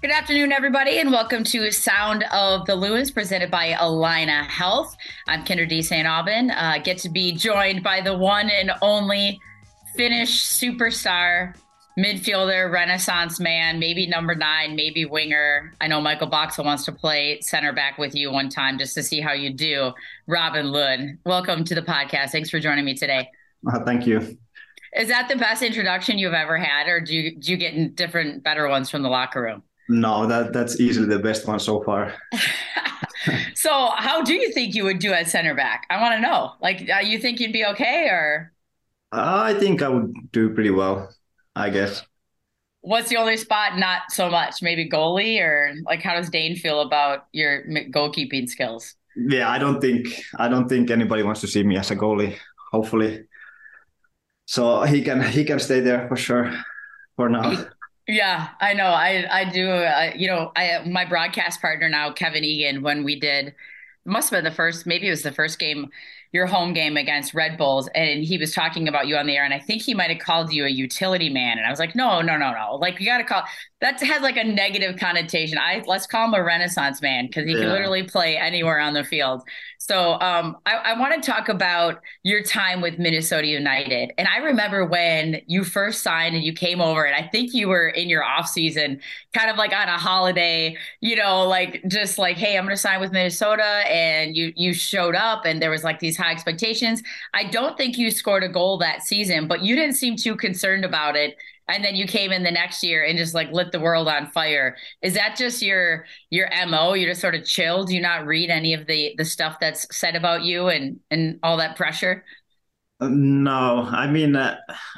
Good afternoon, everybody, and welcome to Sound of the Loons presented by Allina Health. I'm Kyndra de St. Aubin. Uh, get to be joined by the one and only Finnish superstar, midfielder, renaissance man, maybe number nine, maybe winger. I know Michael Boxall wants to play center back with you one time just to see how you do. Robin Lod, welcome to the podcast. Thanks for joining me today. Uh, thank you. Is that the best introduction you've ever had, or do you, do you get different, better ones from the locker room? No, that that's easily the best one so far. so, how do you think you would do at center back? I want to know. Like, uh, you think you'd be okay, or? I think I would do pretty well. I guess. What's the only spot not so much? Maybe goalie, or like, how does Dayne feel about your goalkeeping skills? Yeah, I don't think I don't think anybody wants to see me as a goalie. Hopefully, so he can he can stay there for sure for now. Yeah, I know. I I do. Uh, you know, I my broadcast partner now, Kevin Egan, when we did, must have been the first. Maybe it was the first game your home game against Red Bulls, and he was talking about you on the air, and I think he might have called you a utility man, and I was like, no, no, no, no, like you got to call that has like a negative connotation. I let's call him a Renaissance man because he yeah. can literally play anywhere on the field. So um, I, I want to talk about your time with Minnesota United, and I remember when you first signed and you came over, and I think you were in your off season, kind of like on a holiday, you know, like just like, hey, I'm going to sign with Minnesota, and you you showed up, and there was like these high expectations. I don't think you scored a goal that season, but you didn't seem too concerned about it. And then you came in the next year and just like lit the world on fire. Is that just your your mo? You're just sort of chill. Do you not read any of the the stuff that's said about you and and all that pressure? Uh, no, I mean uh,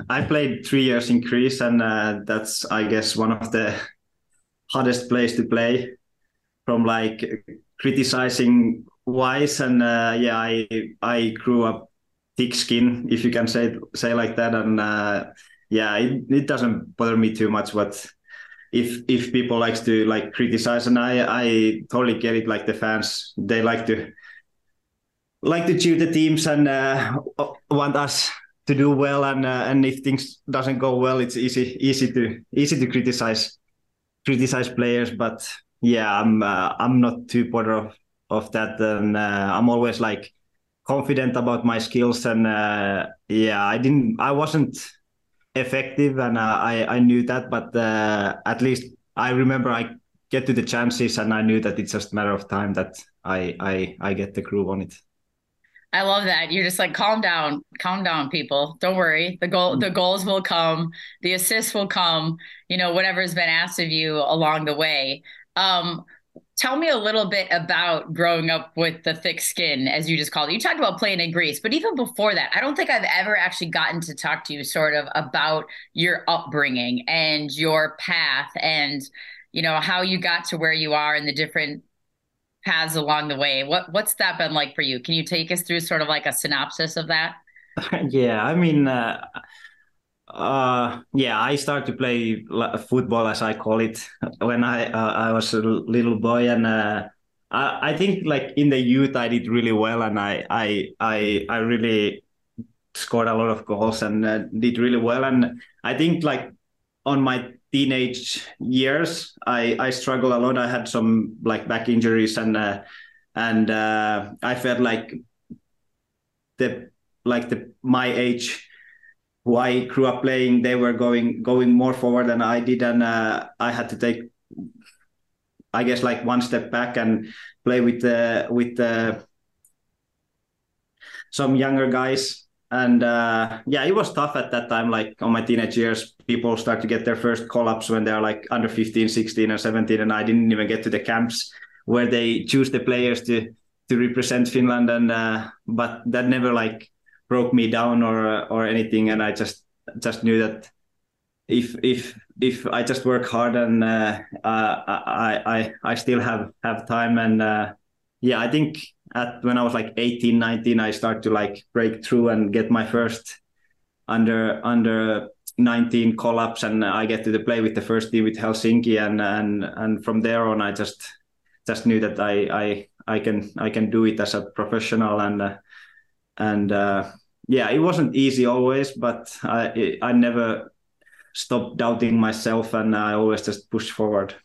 I played three years in Greece, and uh, that's I guess one of the hardest place to play. From like criticizing wise and uh, yeah i i grew up thick skin if you can say say like that and uh, yeah it, it doesn't bother me too much what if if people likes to like criticize and i i totally get it like the fans they like to like to cheer the teams and uh, want us to do well and uh, and if things doesn't go well it's easy easy to easy to criticize criticize players but yeah i'm uh, i'm not too bothered of of that and uh, i'm always like confident about my skills and uh, yeah i didn't i wasn't effective and uh, i i knew that but uh, at least i remember i get to the chances and i knew that it's just a matter of time that i i i get the groove on it I love that. You're just like calm down, calm down, people. Don't worry. The goal, the goals will come, the assists will come. You know, whatever's been asked of you along the way. Um, tell me a little bit about growing up with the thick skin, as you just called it. You talked about playing in Greece, but even before that, I don't think I've ever actually gotten to talk to you sort of about your upbringing and your path and, you know, how you got to where you are and the different paths along the way. What what's that been like for you? Can you take us through sort of like a synopsis of that? yeah, I mean, uh, uh, yeah, I started to play football, as I call it, when I uh, I was a little boy, and uh, I I think like in the youth I did really well, and I I I I really scored a lot of goals and uh, did really well, and I think like on my teenage years I I struggled a lot. I had some like back injuries, and uh, and uh, I felt like the like the my age who I grew up playing, they were going going more forward than I did, and uh, I had to take, I guess, like one step back and play with the with the some younger guys. And uh, yeah, it was tough at that time. Like on my teenage years, people start to get their first call ups when they're like under 15, 16, or 17, and I didn't even get to the camps where they choose the players to to represent Finland. And uh, but that never like broke me down or or anything and i just just knew that if if if i just work hard and uh, i i i still have have time and uh, yeah i think at when i was like 18 19 i start to like break through and get my first under under 19 call-ups and i get to the play with the first team with helsinki and and and from there on i just just knew that i i i can i can do it as a professional and uh, and uh, yeah, it wasn't easy always, but I I never stopped doubting myself, and I always just pushed forward.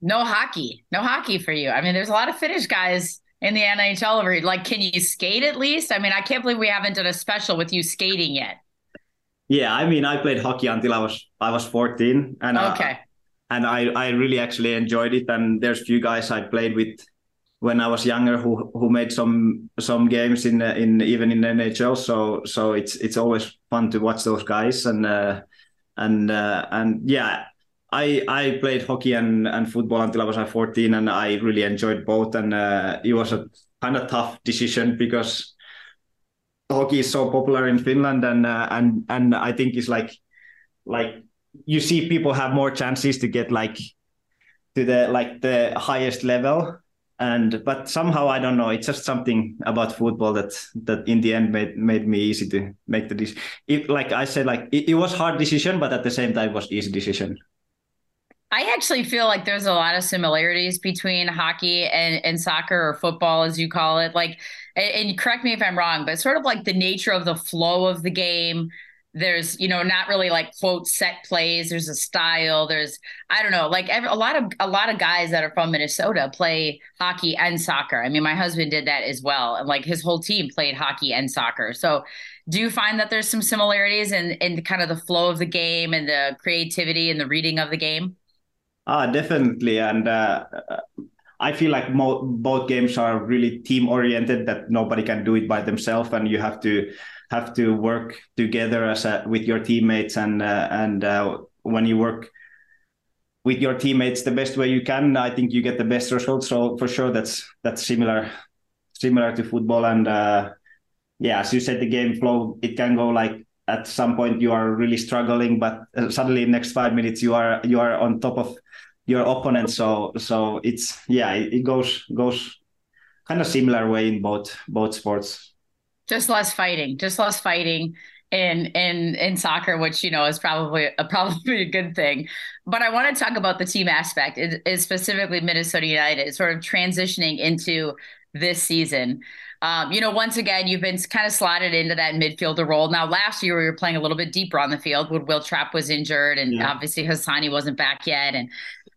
No hockey, no hockey for you. I mean, there's a lot of Finnish guys in the NHL. Like, can you skate at least? I mean, I can't believe we haven't done a special with you skating yet. Yeah, I mean, I played hockey until I was I was 14, and okay, and I I really actually enjoyed it. And there's a few guys I played with when I was younger who who made some some games in in even in NHL. So so it's it's always fun to watch those guys and uh, and uh, and yeah. I, I played hockey and, and football until I was 14 and I really enjoyed both and uh, it was a kind of tough decision because hockey is so popular in Finland and uh, and and I think it's like like you see people have more chances to get like to the like the highest level and but somehow I don't know it's just something about football that that in the end made made me easy to make the decision like I said like it, it was hard decision but at the same time was easy decision I actually feel like there's a lot of similarities between hockey and, and soccer or football, as you call it. Like, and, and correct me if I'm wrong, but sort of like the nature of the flow of the game, there's you know not really like quote set plays there's a style there's i don't know like every, a lot of a lot of guys that are from minnesota play hockey and soccer. I mean my husband did that as well and like his whole team played hockey and soccer. So do you find that there's some similarities in in kind of the flow of the game and the creativity and the reading of the game? Ah definitely and uh, I feel like mo- both games are really team oriented that nobody can do it by themselves and you have to have to work together as a, with your teammates and uh, and uh, when you work with your teammates the best way you can i think you get the best results. So for sure that's that's similar similar to football. And uh, yeah as you said the game flow it can go like at some point you are really struggling but uh, suddenly next 5 minutes you are you are on top of your opponent. So so it's yeah it, it goes goes kind of similar way in both both sports just less fighting, just less fighting in in in soccer, which you know is probably a probably a good thing. But I want to talk about the team aspect, is specifically Minnesota United, sort of transitioning into this season. Um, you know, once again, you've been kind of slotted into that midfielder role. Now, last year we were playing a little bit deeper on the field when Will Trapp was injured, and yeah. obviously Hassani wasn't back yet, and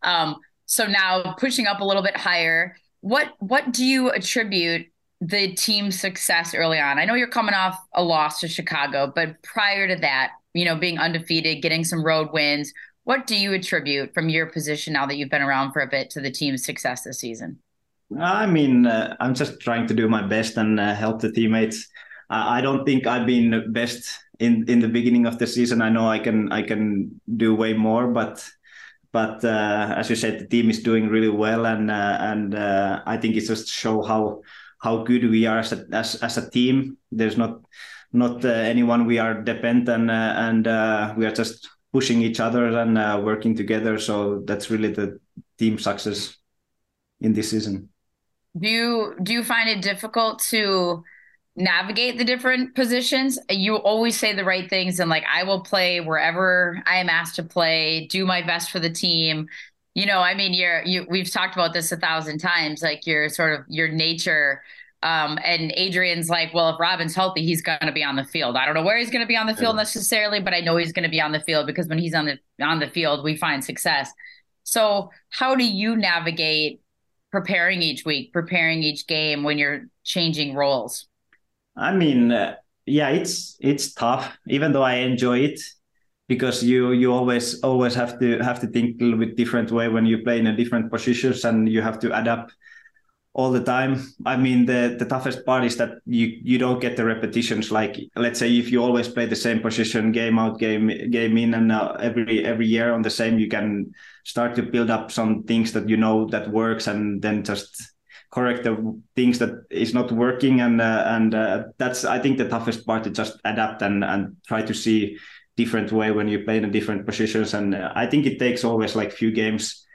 um, so now pushing up a little bit higher. What what do you attribute the team's success early on? I know you're coming off a loss to Chicago, but prior to that, you know, being undefeated, getting some road wins, what do you attribute from your position now that you've been around for a bit to the team's success this season? I mean, uh, I'm just trying to do my best and uh, help the teammates. I don't think I've been best in in the beginning of the season. I know I can I can do way more, but but uh, as you said, the team is doing really well, and uh, and uh, I think it just show how how good we are as a, as, as a team. There's not not uh, anyone we are dependent uh, and uh, we are just pushing each other and uh, working together. So that's really the team success in this season. Do you do you find it difficult to navigate the different positions? You always say the right things and like I will play wherever I am asked to play, do my best for the team you know, I mean, you're you. We've talked about this a thousand times. Like your sort of your nature. Um, and Adrian's like, well, if Robin's healthy, he's going to be on the field. I don't know where he's going to be on the field necessarily, but I know he's going to be on the field because when he's on the on the field, we find success. So, how do you navigate preparing each week, preparing each game when you're changing roles? I mean, uh, yeah, it's it's tough. Even though I enjoy it, because you you always always have to have to think a little bit different way when you play in a different positions and you have to adapt all the time. I mean the the toughest part is that you you don't get the repetitions. Like let's say if you always play the same position game out game game in and uh, every every year on the same you can start to build up some things that you know that works and then just correct the things that is not working. And uh, and uh, that's i think the toughest part to just adapt and and try to see different way when you play in different positions. And uh, I think it takes always like few games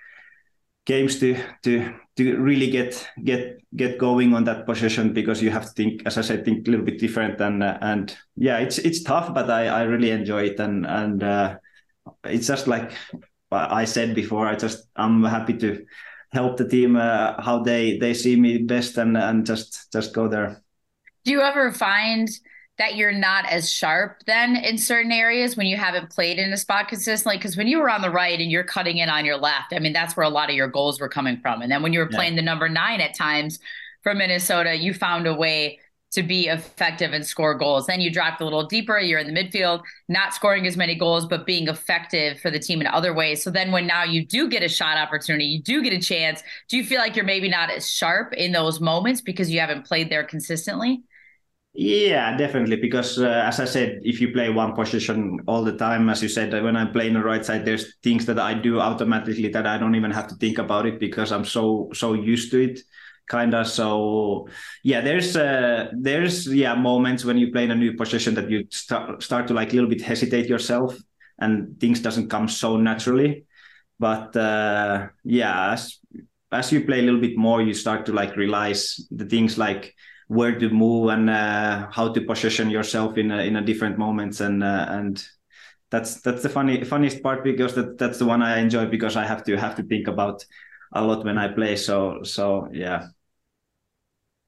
games to to to really get get get going on that position because you have to think as i said think a little bit different and uh, and yeah it's it's tough but i i really enjoy it. And and uh, it's just like i said before i just i'm happy to help the team uh, how they they see me best and and just just go there. Do you ever find that you're not as sharp then in certain areas when you haven't played in a spot consistently? Because when you were on the right and you're cutting in on your left, I mean, that's where a lot of your goals were coming from. And then when you were yeah. playing the number nine at times from Minnesota, you found a way to be effective and score goals. Then you dropped a little deeper. You're in the midfield, not scoring as many goals, but being effective for the team in other ways. So then when now you do get a shot opportunity, you do get a chance, do you feel like you're maybe not as sharp in those moments because you haven't played there consistently? Yeah, definitely. Because uh, as I said, if you play one position all the time, as you said, when I'm playing the right side, there's things that I do automatically that I don't even have to think about it because I'm so so used to it, kind of. So yeah, there's uh, there's yeah moments when you play in a new position that you start start to like a little bit hesitate yourself, and things doesn't come so naturally. But uh, yeah, as as you play a little bit more, you start to like realize the things like where to move and uh, how to position yourself in a, in a different moments. And uh, and that's that's the funny funniest part because that that's the one I enjoy because I have to have to think about a lot when I play. So so yeah.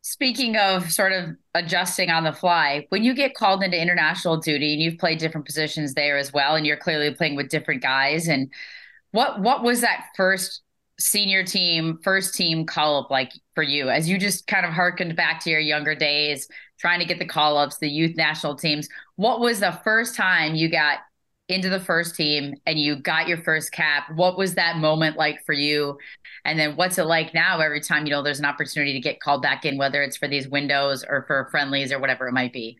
Speaking of sort of adjusting on the fly, when you get called into international duty and you've played different positions there as well, and you're clearly playing with different guys, and what what was that first senior team, first team call up like for you as you just kind of harkened back to your younger days, trying to get the call ups, the youth national teams? What was the first time you got into the first team and you got your first cap? What was that moment like for you? And then what's it like now every time, you know, there's an opportunity to get called back in, whether it's for these windows or for friendlies or whatever it might be?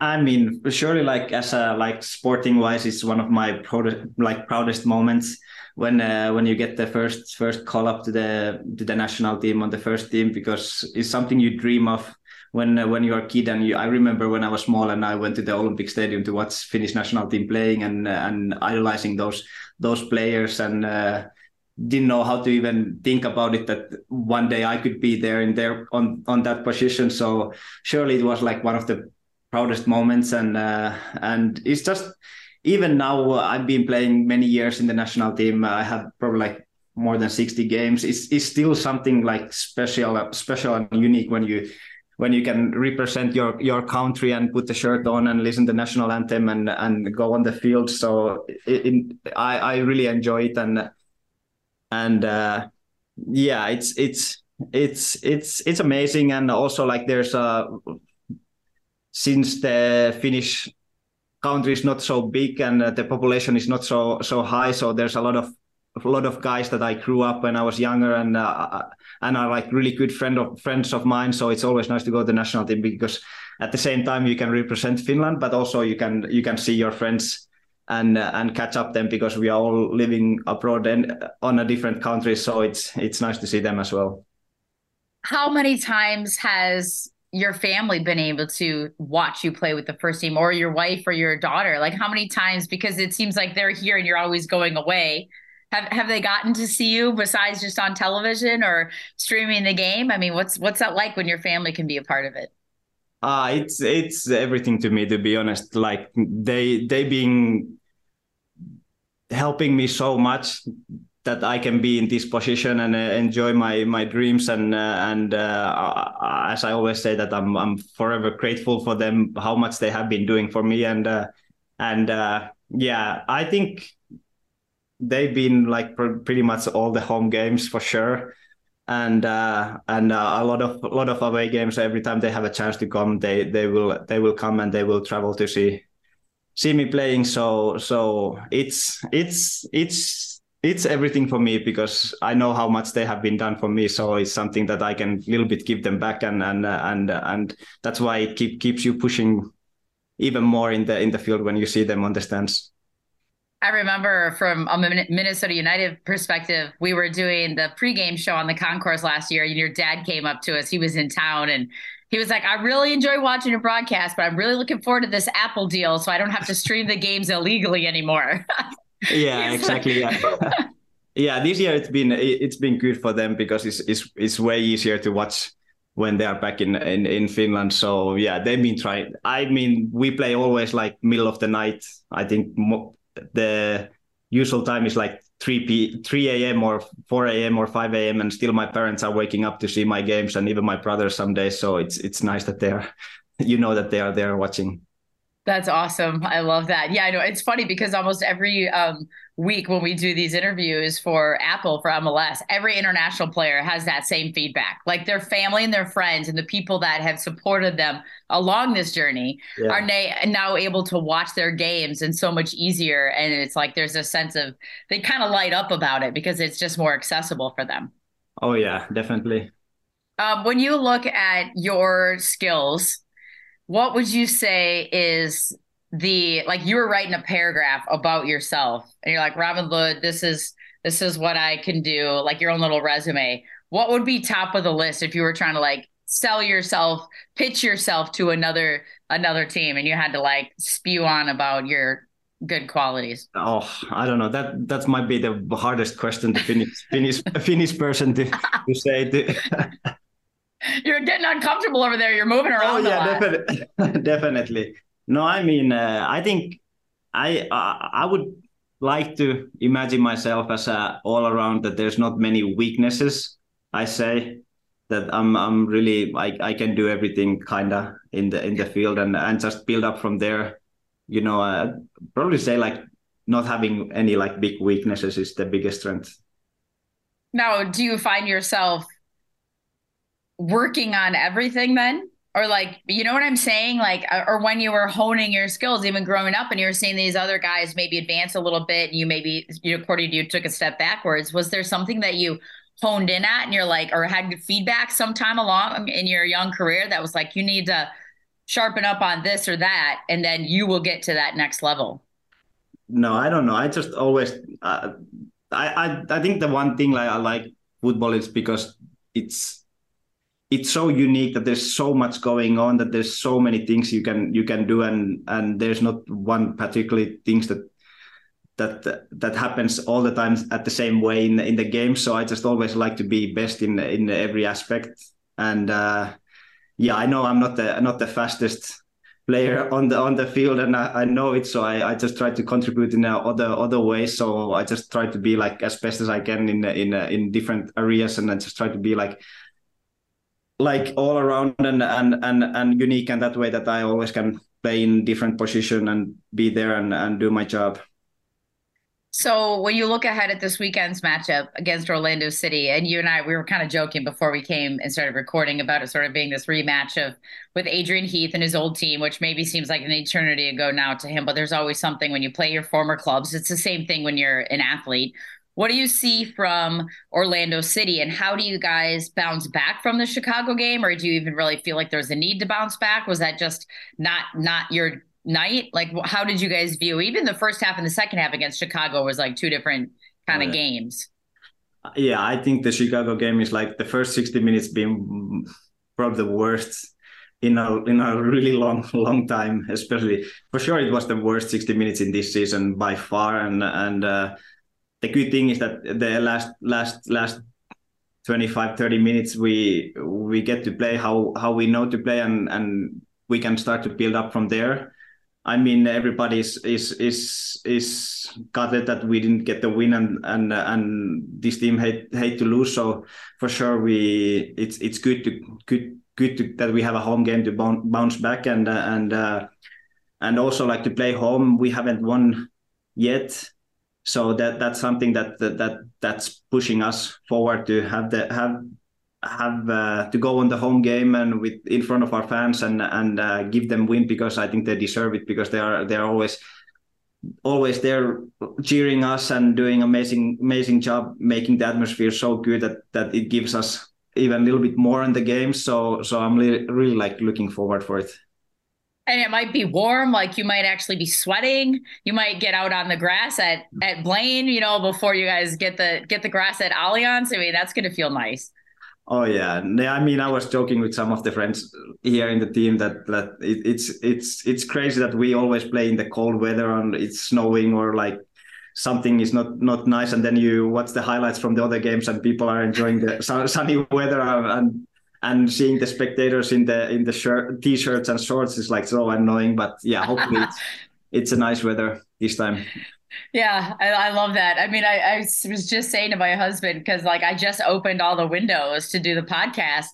I mean, surely, like as a like sporting wise, it's one of my proudest, like proudest moments when uh, when you get the first first call up to the to the national team on the first team because it's something you dream of when uh, when you're a kid. And you, I remember when I was small and I went to the Olympic Stadium to watch Finnish national team playing and uh, and idolizing those those players. And uh, didn't know how to even think about it that one day I could be there in there on on that position. So surely it was like one of the proudest moments. And uh, and it's just even now uh, I've been playing many years in the national team. Uh, I have probably like more than 60 games. It's, it's still something like special, uh, special and unique when you when you can represent your your country and put the shirt on and listen to the national anthem and and go on the field. So it, it, I I really enjoy it and and uh, yeah, it's it's it's it's it's amazing and also like there's a since the Finnish country is not so big and uh, the population is not so so high so there's a lot of a lot of guys that I grew up when I was younger and uh, uh, and are like really good friend of friends of mine so it's always nice to go to the national team because at the same time you can represent Finland but also you can you can see your friends and uh, and catch up them because we are all living abroad and uh, on a different country so it's it's nice to see them as well. How many times has your family been able to watch you play with the first team or your wife or your daughter? Like how many times because it seems like they're here and you're always going away have have they gotten to see you besides just on television or streaming the game? I mean what's what's that like when your family can be a part of it? Uh it's it's everything to me to be honest. Like they they being helping me so much that I can be in this position and uh, enjoy my my dreams and uh, and uh, as I always say that I'm I'm forever grateful for them how much they have been doing for me. And uh, and uh, yeah I think they've been like pr- pretty much all the home games for sure. And uh, and a lot of a lot of away games every time they have a chance to come they they will they will come and they will travel to see see me playing. So so it's it's it's it's everything for me because I know how much they have been done for me. So it's something that I can a little bit give them back, and and and and that's why it keep, keeps you pushing even more in the in the field when you see them on the stands. I remember from a Minnesota United perspective, we were doing the pregame show on the concourse last year, and your dad came up to us. He was in town, and he was like, "I really enjoy watching your broadcast, but I'm really looking forward to this Apple deal, so I don't have to stream the games illegally anymore." yeah, exactly. Yeah. yeah, this year it's been it's been good for them because it's it's it's way easier to watch when they are back in, in in Finland. So yeah, they've been trying. I mean, we play always like middle of the night. I think mo- the usual time is like 3 p 3 a.m. or 4 a.m. or 5 a.m. and still my parents are waking up to see my games and even my brother some days. So it's it's nice that they're you know that they are there watching. That's awesome. I love that. Yeah, I know. It's funny because almost every um, week when we do these interviews for Apple for MLS, every international player has that same feedback. Like their family and their friends and the people that have supported them along this journey yeah. are na- now able to watch their games and so much easier. And it's like there's a sense of they kind of light up about it because it's just more accessible for them. Oh, yeah, definitely. Um, when you look at your skills, what would you say is the like you were writing a paragraph about yourself and you're like Robin Lod, this is this is what I can do, like your own little resume. What would be top of the list if you were trying to like sell yourself, pitch yourself to another another team and you had to like spew on about your good qualities? Oh, I don't know. That that might be the hardest question to finish Finnish Finnish person to, to say to You're getting uncomfortable over there. You're moving around. Oh yeah, definitely. definitely. No, I mean, uh, I think I uh, I would like to imagine myself as a all around that there's not many weaknesses. I say that I'm I'm really I, I can do everything kinda in the in the field and and just build up from there. You know, uh, probably say like not having any like big weaknesses is the biggest strength. Now, do you find yourself working on everything then? Or like, you know what I'm saying? Like, uh, or when you were honing your skills, even growing up, and you were seeing these other guys maybe advance a little bit, and you maybe, you according to you, took a step backwards. Was there something that you honed in at, and you're like, or had feedback sometime along in your young career that was like, you need to sharpen up on this or that, and then you will get to that next level? No, I don't know. I just always, uh, I, I, I think the one thing like I like football is because it's it's so unique that there's so much going on that there's so many things you can you can do and and there's not one particularly things that that that happens all the time at the same way in in the game. So i just always like to be best in in every aspect. And uh, yeah i know i'm not the not the fastest player on the on the field and I, I know it. So I, I just try to contribute in other other ways. So I just try to be like as best as I can in in in different areas and I just try to be like like all around and and and and unique and that way that I always can play in different position and be there and and do my job. So when you look ahead at this weekend's matchup against Orlando City, and you and I, we were kind of joking before we came and started recording about it sort of being this rematch of with Adrian Heath and his old team, which maybe seems like an eternity ago now to him, but there's always something when you play your former clubs. It's the same thing when you're an athlete. What do you see from Orlando City, and how do you guys bounce back from the Chicago game, or do you even really feel like there's a need to bounce back? Was that just not not your night? Like, how did you guys view even the first half and the second half against Chicago was like two different kind of games. Yeah, I think the Chicago game is like the first 60 minutes being probably the worst in a in a really long long time especially for sure it was the worst 60 minutes in this season by far and and uh, the good thing is that the last last last 25 30 minutes we we get to play how how we know to play and and we can start to build up from there. I mean everybody is is is is gutted that we didn't get the win and and and this team hate hate to lose. So for sure we it's it's good to good good to, that we have a home game to bounce back and and uh, and also like to play home. We haven't won yet so that that's something that that, that that's pushing us forward to have the have have uh, to go on the home game and with in front of our fans and and uh, give them win because I think they deserve it because they are they are always always there cheering us and doing amazing amazing job making the atmosphere so good that that it gives us even a little bit more in the game. So so I'm really, really like looking forward for it and it might be warm like you might actually be sweating. You might get out on the grass at at blaine you know before you guys get the get the grass at allianz. I mean that's going to feel nice. Oh yeah. I mean i was joking with some of the friends here in the team that that it, it's it's it's crazy that we always play in the cold weather and it's snowing or like something is not not nice. And then you watch the highlights from the other games and people are enjoying the sunny weather and and seeing the spectators in the in the shirt t-shirts and shorts is like so annoying but yeah hopefully it's, it's a nice weather this time. Yeah, I, I, love that. I mean, I, I was just saying to my husband because, like, I just opened all the windows to do the podcast,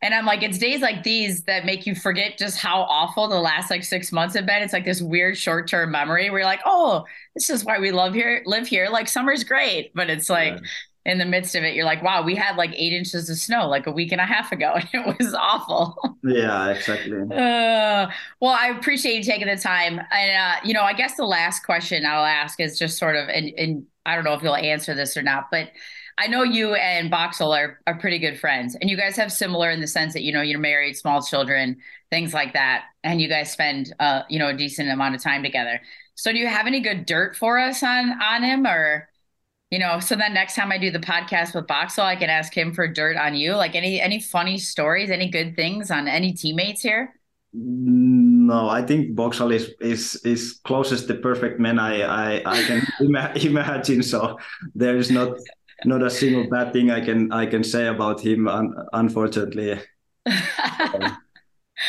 and I'm like, it's days like these that make you forget just how awful the last like six months have been. It's like this weird short term memory where you're like, oh, this is why we love here, live here. Like, summer's great, but it's like. Yeah in the midst of it, you're like, wow, we had like eight inches of snow like a week and a half ago, and it was awful. Yeah, exactly. Uh, well, I appreciate you taking the time. And, uh, you know, I guess the last question I'll ask is just sort of, and, and I don't know if you'll answer this or not, but I know you and Boxall are, are pretty good friends, and you guys have similar in the sense that, you know, you're married, small children, things like that, and you guys spend, uh, you know, a decent amount of time together. So do you have any good dirt for us on on him or you know, so then next time I do the podcast with Boxall, I can ask him for dirt on you. Like any any funny stories, any good things on any teammates here? No, I think Boxall is is is closest the perfect man I I, I can imagine. So there is not not a single bad thing I can I can say about him. Un, unfortunately.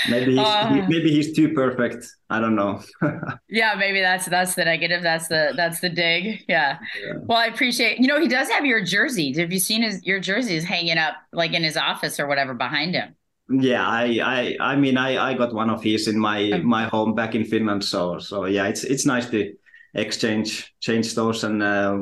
maybe he's, uh, maybe he's too perfect i don't know yeah maybe that's that's the negative that's the that's the dig yeah. yeah. well i appreciate you know he does have your jersey have you seen his your jersey is hanging up like in his office or whatever behind him yeah i i i mean i i got one of his in my okay. my home back in finland so so yeah it's it's nice to exchange change those and uh,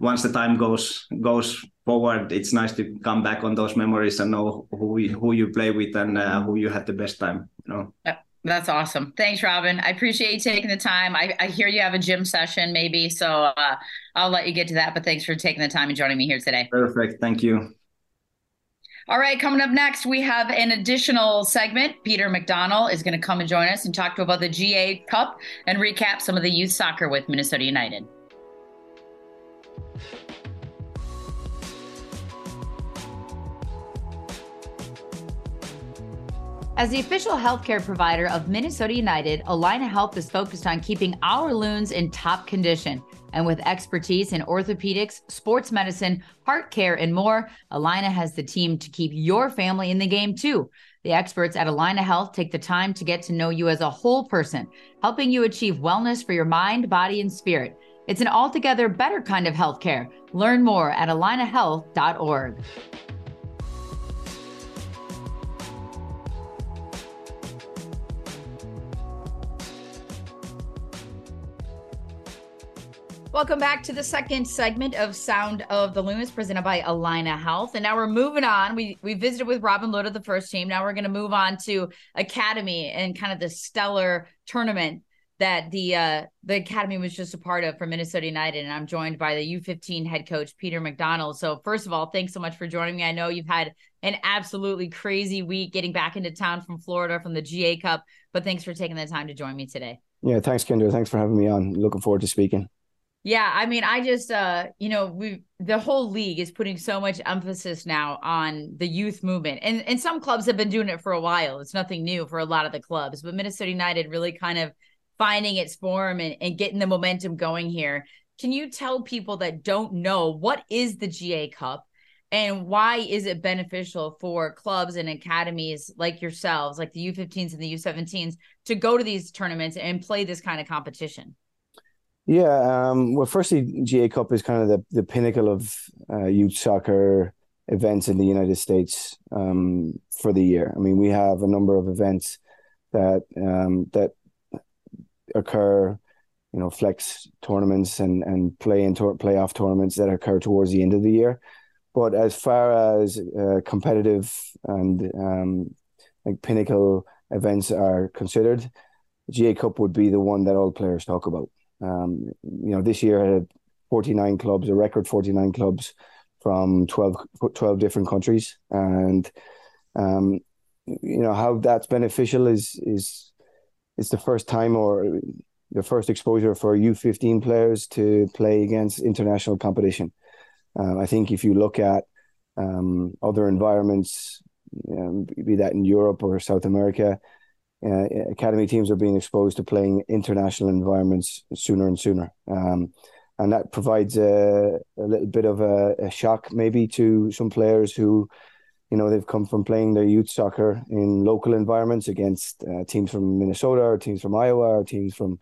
once the time goes goes forward, it's nice to come back on those memories and know who you, who you play with and uh, who you had the best time. You know. That's awesome. Thanks, Robin. I appreciate you taking the time. I, I hear you have a gym session, maybe, so uh, I'll let you get to that. But thanks for taking the time and joining me here today. Perfect. Thank you. All right, coming up next, we have an additional segment. Peter McDonnell is going to come and join us and talk to about the GA Cup and recap some of the youth soccer with Minnesota United. As the official healthcare provider of Minnesota United, Allina Health is focused on keeping our loons in top condition. And with expertise in orthopedics, sports medicine, heart care, and more, Allina has the team to keep your family in the game too. The experts at Allina Health take the time to get to know you as a whole person, helping you achieve wellness for your mind, body, and spirit. It's an altogether better kind of healthcare. Learn more at allinahealth.org. Welcome back to the second segment of Sound of the Loons presented by Allina Health. And now we're moving on. We we visited with Robin Lod of the first team. Now we're going to move on to Academy and kind of the stellar tournament that the uh, the academy was just a part of for Minnesota United, and I'm joined by the U15 head coach Peter McDonnell. So first of all, thanks so much for joining me. I know you've had an absolutely crazy week getting back into town from Florida from the GA Cup, but thanks for taking the time to join me today. Yeah, thanks, Kyndra. Thanks for having me on. Looking forward to speaking. Yeah, I mean, I just uh, you know, we the whole league is putting so much emphasis now on the youth movement. And and some clubs have been doing it for a while. It's nothing new for a lot of the clubs, but Minnesota United really kind of finding its form and, and getting the momentum going here. Can you tell people that don't know what is the GA Cup and why is it beneficial for clubs and academies like yourselves, like the U15s and the U17s, to go to these tournaments and play this kind of competition? Yeah, um, well, firstly, GA Cup is kind of the, the pinnacle of uh, youth soccer events in the United States um, for the year. I mean, we have a number of events that um, that occur, you know, flex tournaments and and play in tor- playoff tournaments that occur towards the end of the year. But as far as uh, competitive and um, like pinnacle events are considered, GA Cup would be the one that all players talk about. Um, you know, this year had 49 clubs, a record 49 clubs from 12, 12 different countries. And, um, you know, how that's beneficial is, is, it's the first time or the first exposure for U15 players to play against international competition. Um, I think if you look at um, other environments, um, be that in Europe or South America, uh, academy teams are being exposed to playing international environments sooner and sooner. Um, and that provides a, a little bit of a, a, shock maybe to some players who, you know, they've come from playing their youth soccer in local environments against uh, teams from Minnesota or teams from Iowa or teams from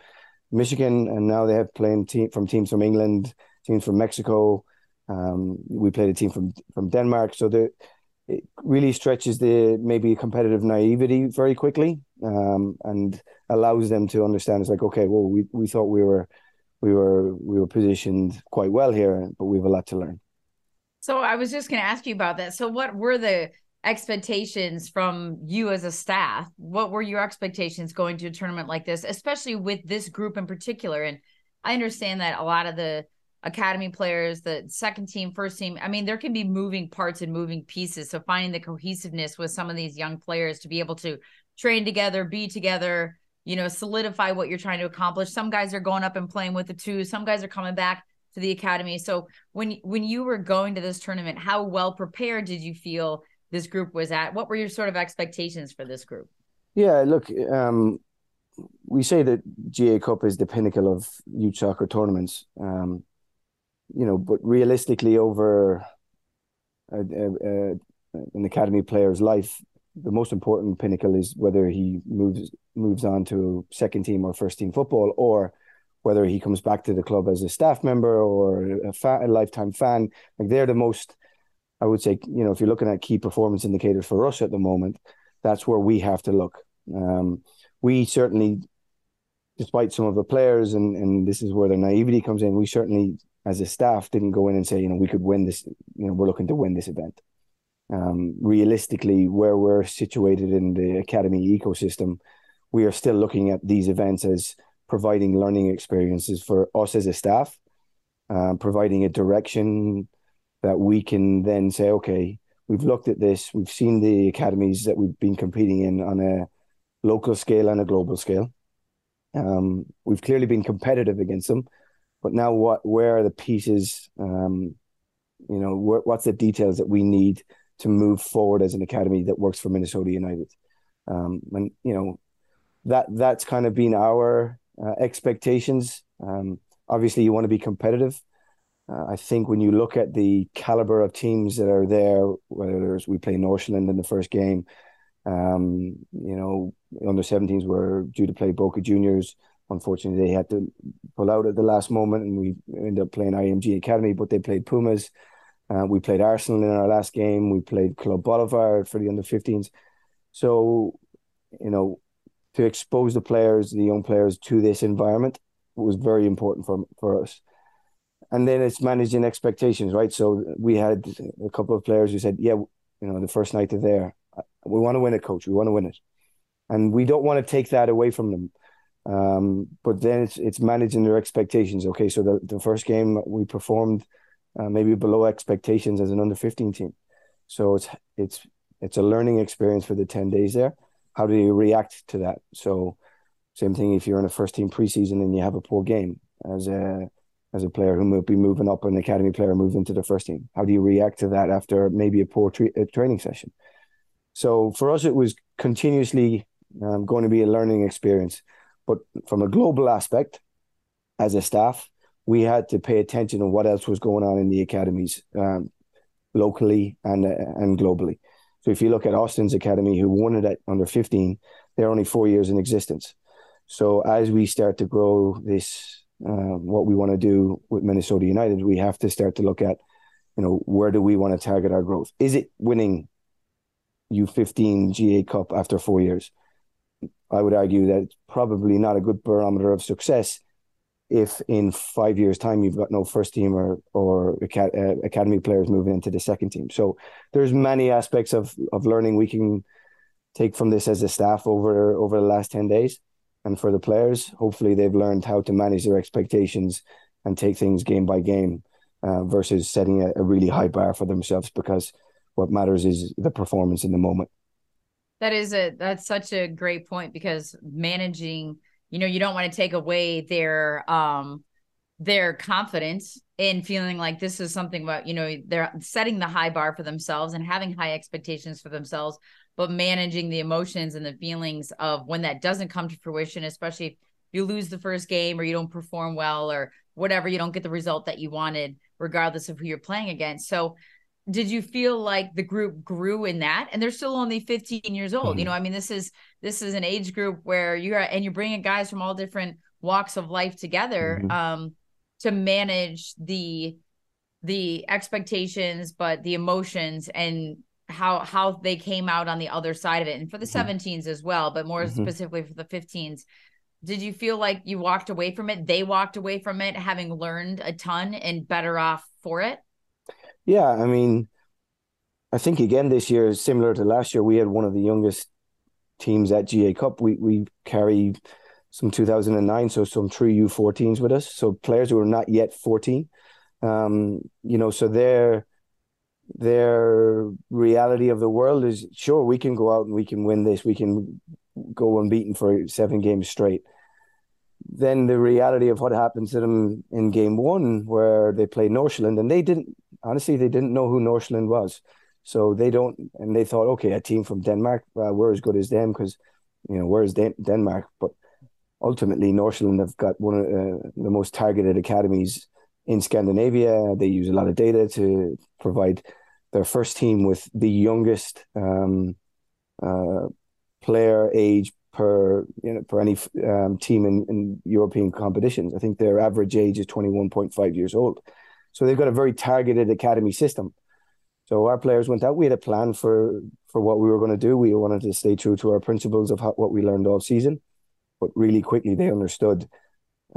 Michigan, and now they have playing team from teams from England, teams from Mexico. Um, we played a team from from Denmark, so the it really stretches the maybe competitive naivety very quickly, um, and allows them to understand. It's like, okay, well, we we thought we were we were we were positioned quite well here, but we have a lot to learn. So I was just going to ask you about that. So what were the expectations from you as a staff? What were your expectations going to a tournament like this, especially with this group in particular? And I understand that a lot of the academy players, the second team, first team, I mean, there can be moving parts and moving pieces. So finding the cohesiveness with some of these young players to be able to train together, be together, you know, solidify what you're trying to accomplish. Some guys are going up and playing with the two, some guys are coming back to the academy. So when when you were going to this tournament, how well prepared did you feel this group was at? What were your sort of expectations for this group? Yeah, look, um, we say that GA Cup is the pinnacle of youth soccer tournaments. Um, you know, but realistically, over a, a, a, an academy player's life, the most important pinnacle is whether he moves moves on to second team or first team football, or whether he comes back to the club as a staff member or a, a lifetime fan. Like they're the most, I would say, you know, if you're looking at key performance indicators for us at the moment, that's where we have to look. Um, we certainly, despite some of the players, and and this is where the naivety comes in. We certainly, as a staff, didn't go in and say, you know, we could win this. You know, we're looking to win this event. Um, realistically, where we're situated in the academy ecosystem, we are still looking at these events as providing learning experiences for us as a staff, uh, providing a direction that we can then say, okay, we've looked at this, we've seen the academies that we've been competing in on a local scale and a global scale. Um, we've clearly been competitive against them, but now what? Where are the pieces? Um, you know, wh- what's the details that we need to move forward as an academy that works for Minnesota United? Um, and you know, that that's kind of been our uh, expectations. Um, obviously, you want to be competitive. Uh, I think when you look at the caliber of teams that are there, whether we play Nordsjælland in the first game, um, you know, under 17s were due to play Boca Juniors. Unfortunately, they had to pull out at the last moment, and we ended up playing IMG Academy, but they played Pumas. Uh, we played Arsenal in our last game. We played Club Bolivar for the under 15s. So, you know, to expose the players, the young players, to this environment was very important for for us. And then it's managing expectations, right? So we had a couple of players who said, "Yeah, you know, the first night they're there, we want to win it, coach. We want to win it," and we don't want to take that away from them. Um, but then it's it's managing their expectations. Okay, so the, the first game we performed uh, maybe below expectations as an under fifteen team, so it's it's it's a learning experience for the ten days there how do you react to that? So same thing if you're in a first team preseason and you have a poor game as a as a player who might be moving up, an academy player moves into the first team. How do you react to that after maybe a poor tra- training session? So for us, it was continuously um, going to be a learning experience. But from a global aspect, as a staff, we had to pay attention to what else was going on in the academies um, locally and uh, and globally. So if you look at Austin's academy, who won it at under 15, they're only four years in existence. So as we start to grow this, uh, what we want to do with Minnesota United, we have to start to look at, you know, where do we want to target our growth? Is it winning U15 GA Cup after four years? I would argue that it's probably not a good barometer of success if in five years' time you've got no first team or or uh, academy players moving into the second team. So there's many aspects of of learning we can take from this as a staff over over the last ten days, and for the players, hopefully they've learned how to manage their expectations and take things game by game uh, versus setting a, a really high bar for themselves because what matters is the performance in the moment. That is a that's such a great point because managing you know you don't want to take away their um their confidence in feeling like this is something about you know they're setting the high bar for themselves and having high expectations for themselves but managing the emotions and the feelings of when that doesn't come to fruition especially if you lose the first game or you don't perform well or whatever you don't get the result that you wanted regardless of who you're playing against. So did you feel like the group grew in that and they're still only 15 years old mm-hmm. you know i mean this is this is an age group where you're and you're bringing guys from all different walks of life together mm-hmm. um, to manage the the expectations, but the emotions and how how they came out on the other side of it, and for the mm-hmm. 17s as well, but more mm-hmm. specifically for the 15s. Did you feel like you walked away from it? They walked away from it having learned a ton and better off for it? Yeah, I mean, I think again this year is similar to last year. We had one of the youngest teams at GA Cup. We we carry some 2009, so some true U14s with us. So players who are not yet 14. Um, you know, so their their reality of the world is sure we can go out and we can win this, we can go unbeaten for seven games straight. Then the reality of what happened to them in game one, where they played Nordsjælland, and they didn't honestly they didn't know who Nordsjælland was. So they don't, and they thought, okay, a team from Denmark, uh, we're as good as them because, you know, where's Den- Denmark? But ultimately, Nordsjælland have got one of uh, the most targeted academies in Scandinavia. They use a lot of data to provide their first team with the youngest um, uh, player age per you know per any um, team in, in European competitions. I think their average age is twenty one point five years old. So they've got a very targeted academy system. So our players went out. We had a plan for for what we were going to do. We wanted to stay true to our principles of how, what we learned all season, but really quickly they understood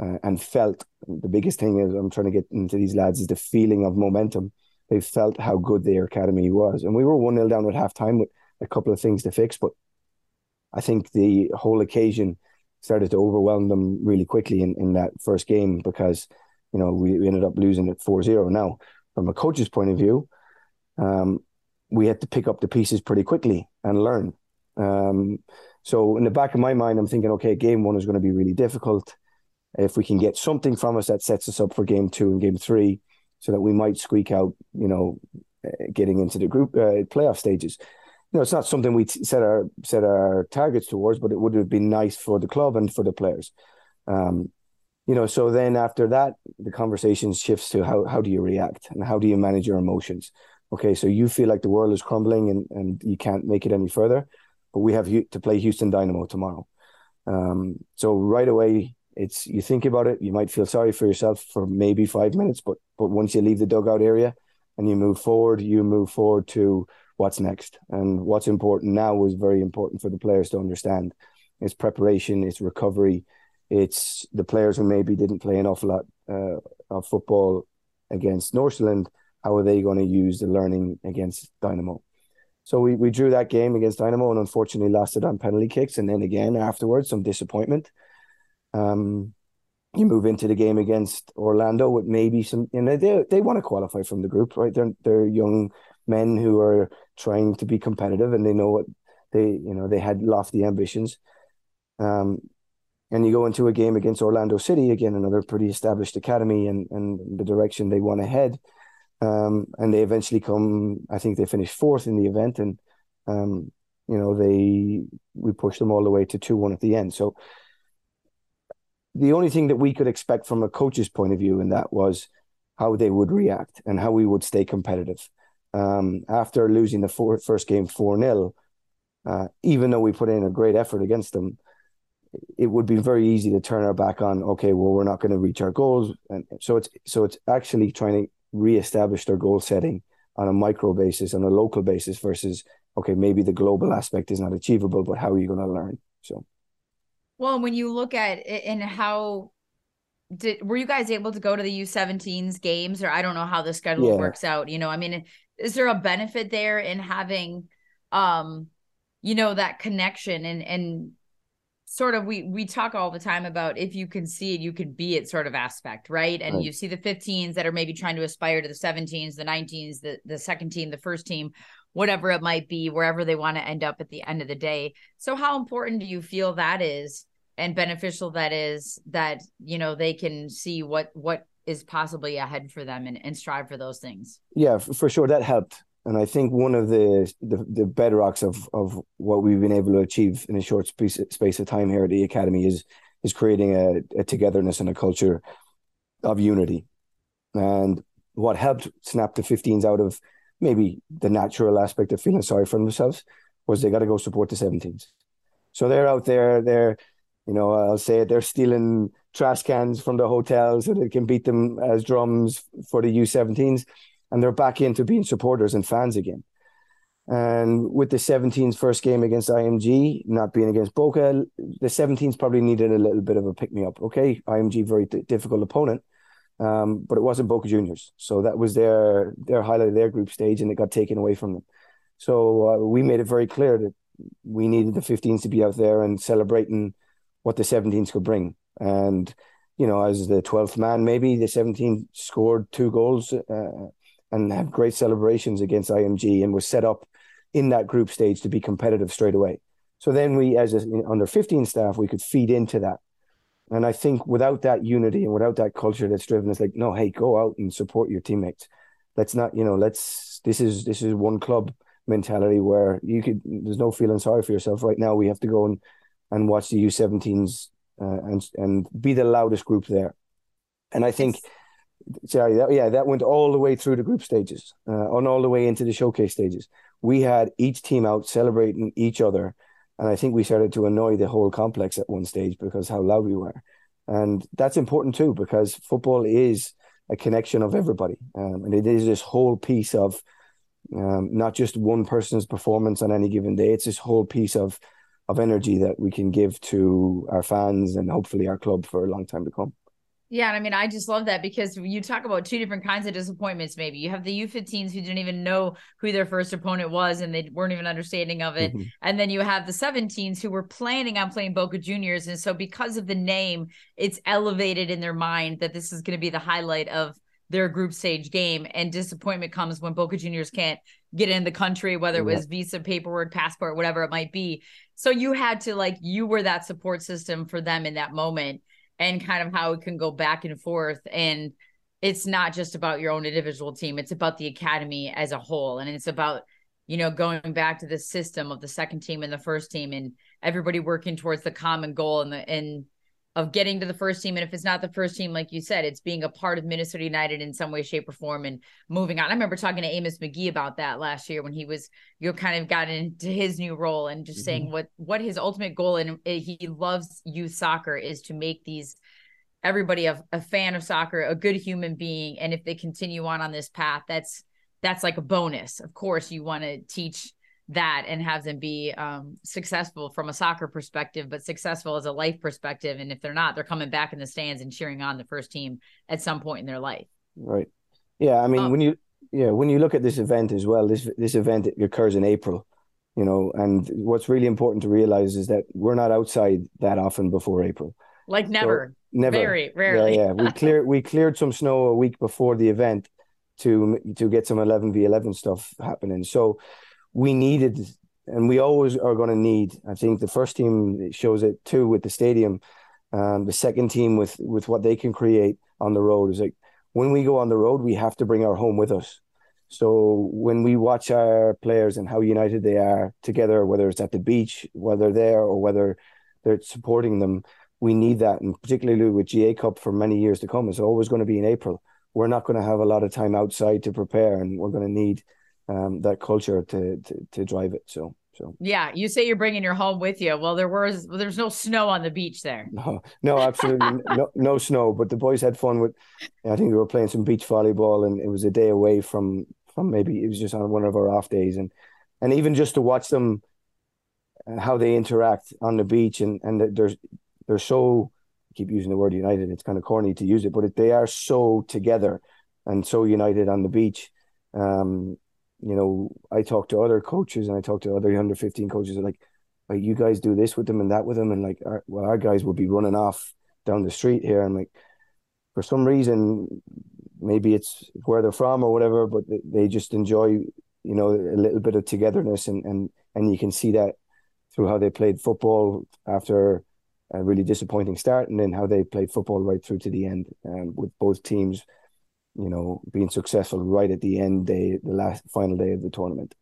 uh, and felt. The biggest thing is I'm trying to get into these lads is the feeling of momentum. They felt how good their academy was, and we were one 0 down at halftime with a couple of things to fix. But I think the whole occasion started to overwhelm them really quickly in, in that first game because you know we, we ended up losing at 4-0. Now, from a coach's point of view um, we had to pick up the pieces pretty quickly and learn. Um, so in the back of my mind, I'm thinking, okay, game one is going to be really difficult. If we can get something from us that sets us up for game two and game three, so that we might squeak out, you know, uh, getting into the group uh, playoff stages. You know, it's not something we set our set our targets towards, but it would have been nice for the club and for the players. Um, you know, so then after that, the conversation shifts to how how do you react and how do you manage your emotions okay, so you feel like the world is crumbling and, and you can't make it any further, but we have to play Houston Dynamo tomorrow. Um, so right away, it's you think about it, you might feel sorry for yourself for maybe five minutes, but but once you leave the dugout area and you move forward, you move forward to what's next. And what's important now is very important for the players to understand. It's preparation, it's recovery, it's the players who maybe didn't play an awful lot uh, of football against Nordsjælland how are they going to use the learning against Dynamo? So we, we drew that game against Dynamo and unfortunately lost it on penalty kicks. And then again afterwards, some disappointment. Um, you move into the game against Orlando with maybe some, you know, they they want to qualify from the group, right? They're they're young men who are trying to be competitive and they know what they, you know, they had lofty ambitions. Um, and you go into a game against Orlando City, again, another pretty established academy and, and the direction they want to head. Um, and they eventually come. I think they finished fourth in the event, and um, you know they we pushed them all the way to two one at the end. So the only thing that we could expect from a coach's point of view in that was how they would react and how we would stay competitive. Um, after losing the four, first game four 0 uh, even though we put in a great effort against them, it would be very easy to turn our back on. Okay, well, we're not going to reach our goals, and so it's so it's actually trying to reestablish their goal setting on a micro basis, on a local basis, versus okay, maybe the global aspect is not achievable, but how are you going to learn? So, well, when you look at it and how did were you guys able to go to the U17s games, or I don't know how the schedule yeah. works out. You know, I mean, is there a benefit there in having, um, you know, that connection and and sort of we we talk all the time about if you can see it you can be it sort of aspect right? And right. you see the 15s that are maybe trying to aspire to the 17s the 19s the the second team the first team whatever it might be wherever they want to end up at the end of the day. So how important do you feel that is and beneficial that is that you know they can see what what is possibly ahead for them and, and strive for those things? Yeah for sure. That helped and I think one of the, the, the bedrocks of of what we've been able to achieve in a short space, space of time here at the academy is is creating a, a togetherness and a culture of unity. And what helped snap the 15s out of maybe the natural aspect of feeling sorry for themselves was they got to go support the 17s. So they're out there, they're, you know, I'll say it, they're stealing trash cans from the hotels so they can beat them as drums for the U17s. And they're back into being supporters and fans again. And with the 17s first game against IMG, not being against Boca, the 17s probably needed a little bit of a pick me up. Okay, IMG very d- difficult opponent, um, but it wasn't Boca Juniors, so that was their their highlight of their group stage, and it got taken away from them. So uh, we made it very clear that we needed the 15s to be out there and celebrating what the 17s could bring. And you know, as the 12th man, maybe the 17 scored two goals uh, and had great celebrations against IMG and was set up in that group stage to be competitive straight away. So then we, as under 15 staff, we could feed into that. And I think without that unity and without that culture that's driven, it's like, no, hey, go out and support your teammates. Let's not, you know, let's, this is, this is one club mentality where you could, there's no feeling sorry for yourself right now. We have to go and, and watch the U17s uh, and, and be the loudest group there. And I think, sorry, that, yeah, that went all the way through the group stages, uh, and all the way into the showcase stages we had each team out celebrating each other. And I think we started to annoy the whole complex at one stage because how loud we were. And that's important too, because football is a connection of everybody. Um, and it is this whole piece of um, not just one person's performance on any given day. It's this whole piece of of energy that we can give to our fans and hopefully our club for a long time to come. Yeah, and I mean, I just love that because you talk about two different kinds of disappointments. Maybe you have the U15s who didn't even know who their first opponent was and they weren't even understanding of it, mm-hmm. and then you have the 17s who were planning on playing Boca Juniors, and so because of the name, it's elevated in their mind that this is going to be the highlight of their group stage game, and disappointment comes when Boca Juniors can't get in the country, whether it was visa, paperwork, passport, whatever it might be. So you had to like you were that support system for them in that moment and kind of how it can go back and forth. And it's not just about your own individual team. It's about the academy as a whole. And it's about you know going back to the system of the second team and the first team and everybody working towards the common goal and the and of getting to the first team. And if it's not the first team, like you said, it's being a part of Minnesota United in some way, shape, or form and moving on. I remember talking to Amos Magee about that last year when he was, you know, kind of got into his new role and just mm-hmm. saying what what his ultimate goal and he loves youth soccer is to make these everybody a, a fan of soccer, a good human being. And if they continue on on this path, that's that's like a bonus. Of course, you want to teach that and have them be um, successful from a soccer perspective, but successful as a life perspective. And if they're not, they're coming back in the stands and cheering on the first team at some point in their life. Right. Yeah. I mean, um, when you yeah when you look at this event as well, this this event occurs in April, you know, and what's really important to realize is that we're not outside that often before April. Like never. So, never. Very rarely. Yeah, yeah. We cleared we cleared some snow a week before the event to to get some eleven v eleven stuff happening. So we needed, and we always are going to need. I think the first team shows it too with the stadium. Um, the second team with with what they can create on the road is like when we go on the road, we have to bring our home with us. So when we watch our players and how united they are together, whether it's at the beach, whether they're or whether they're supporting them, we need that. And particularly with GA Cup for many years to come, it's always going to be in April. We're not going to have a lot of time outside to prepare, and we're going to need um, that culture to, to to drive it. So so yeah, you say you're bringing your home with you. Well, there was well, there's no snow on the beach there. No, no, absolutely no, no snow. But the boys had fun with. I think we were playing some beach volleyball, and it was a day away from from maybe it was just on one of our off days, and and even just to watch them, uh, how they interact on the beach, and and they're they're so. I keep using the word united. It's kind of corny to use it, but they are so together and so united on the beach. Um, you know, I talk to other coaches and I talk to other under 15 coaches like, like you guys do this with them and that with them. And like, our, well, our guys will be running off down the street here. And like, for some reason, maybe it's where they're from or whatever, but they just enjoy, you know, a little bit of togetherness. And, and, and you can see that through how they played football after a really disappointing start and then how they played football right through to the end um, with both teams you know, being successful right at the end day, the last final day of the tournament.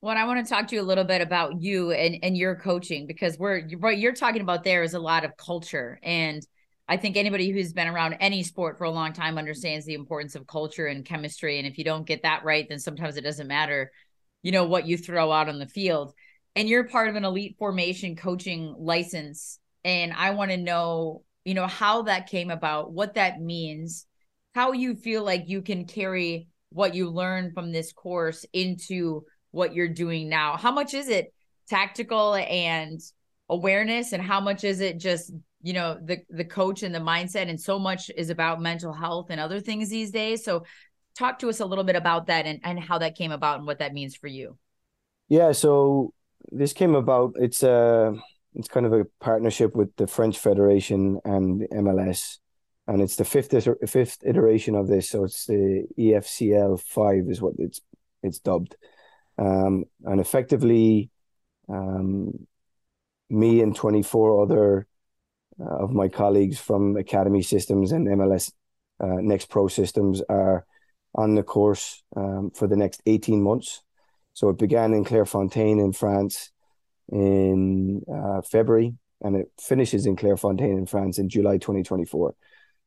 Well, I want to talk to you a little bit about you and, and your coaching because we're what you're talking about there is a lot of culture. And I think anybody who's been around any sport for a long time understands the importance of culture and chemistry. And if you don't get that right, then sometimes it doesn't matter, you know, what you throw out on the field. And you're part of an elite formation coaching license. And I want to know you know, how that came about, what that means, how you feel like you can carry what you learned from this course into what you're doing now. How much is it tactical and awareness? And how much is it just you know the the coach and the mindset? And so much is about mental health and other things these days. So talk to us a little bit about that and, and how that came about and what that means for you. Yeah so this came about it's a it's kind of a partnership with the french federation and mls and it's the fifth fifth iteration of this so it's the efcl 5 is what it's it's dubbed um, and effectively um, me and 24 other uh, of my colleagues from Academy Systems and MLS uh, Next Pro Systems are on the course um, for the next 18 months. So it began in Clairefontaine in France in uh, February and it finishes in Clairefontaine in France in July 2024.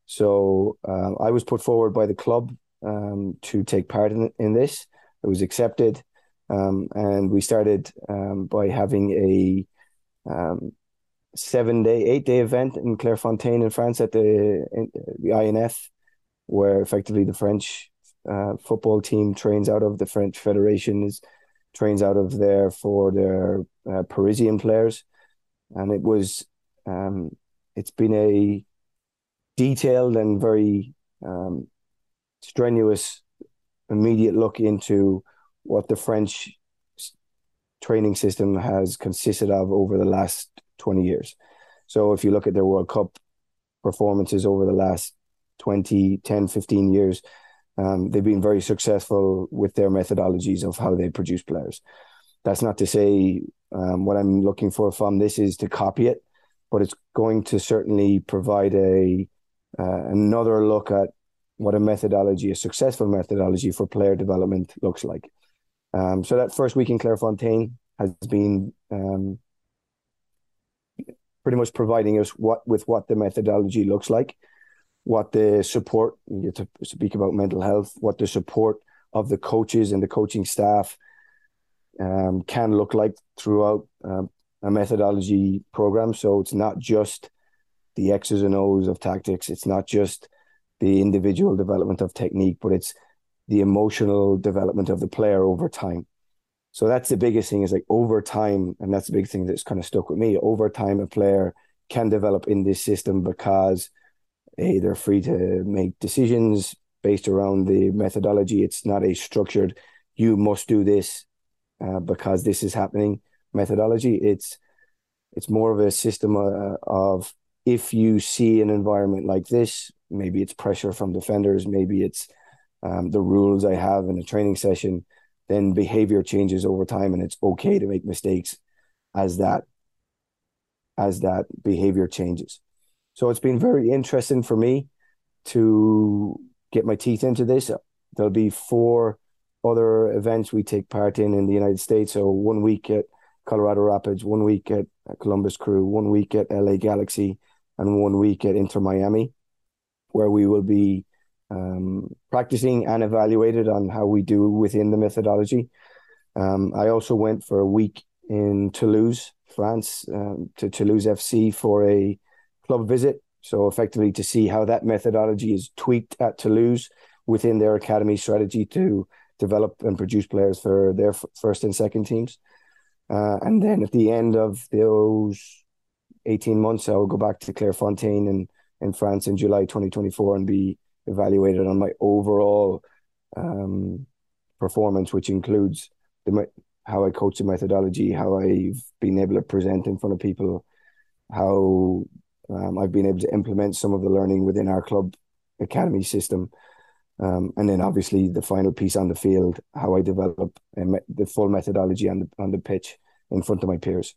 So uh, I was put forward by the club um, to take part in, in this. It was accepted. Um, and we started um, by having a um, seven day, eight day event in Clairefontaine in France at the, in, the INF, where effectively the French uh, football team trains out of. The French Federation is trains out of there for their uh, Parisian players, and it was um, it's been a detailed and very um, strenuous immediate look into what the French training system has consisted of over the last 20 years. So if you look at their World Cup performances over the last 20, 10, 15 years, um, they've been very successful with their methodologies of how they produce players. That's not to say um, what I'm looking for from this is to copy it, but it's going to certainly provide a uh, another look at what a methodology, a successful methodology for player development looks like. Um, so that first week in Clairefontaine has been um, pretty much providing us what with what the methodology looks like, what the support you to speak about mental health, what the support of the coaches and the coaching staff um, can look like throughout um, a methodology program. So it's not just the X's and O's of tactics. It's not just the individual development of technique, but it's the emotional development of the player over time. So that's the biggest thing is like over time, and that's the big thing that's kind of stuck with me. Over time, a player can develop in this system because a they're free to make decisions based around the methodology. It's not a structured you must do this uh, because this is happening methodology. It's it's more of a system uh, of if you see an environment like this, maybe it's pressure from defenders, maybe it's um, the rules I have in a training session, then behavior changes over time, and it's okay to make mistakes as that as that behavior changes. So it's been very interesting for me to get my teeth into this. There'll be four other events we take part in in the United States. So one week at Colorado Rapids, one week at Columbus Crew, one week at LA Galaxy, and one week at Inter Miami, where we will be um, practicing and evaluated on how we do within the methodology. Um, I also went for a week in Toulouse, France, um, to Toulouse FC for a club visit. So effectively to see how that methodology is tweaked at Toulouse within their academy strategy to develop and produce players for their f- first and second teams. Uh, and then at the end of those 18 months, I will go back to Clairefontaine in, in France in July 2024 and be evaluated on my overall um, performance, which includes the how I coach the methodology, how I've been able to present in front of people, how um, I've been able to implement some of the learning within our club academy system. Um, and then obviously the final piece on the field, how I develop the full methodology on the on the pitch in front of my peers.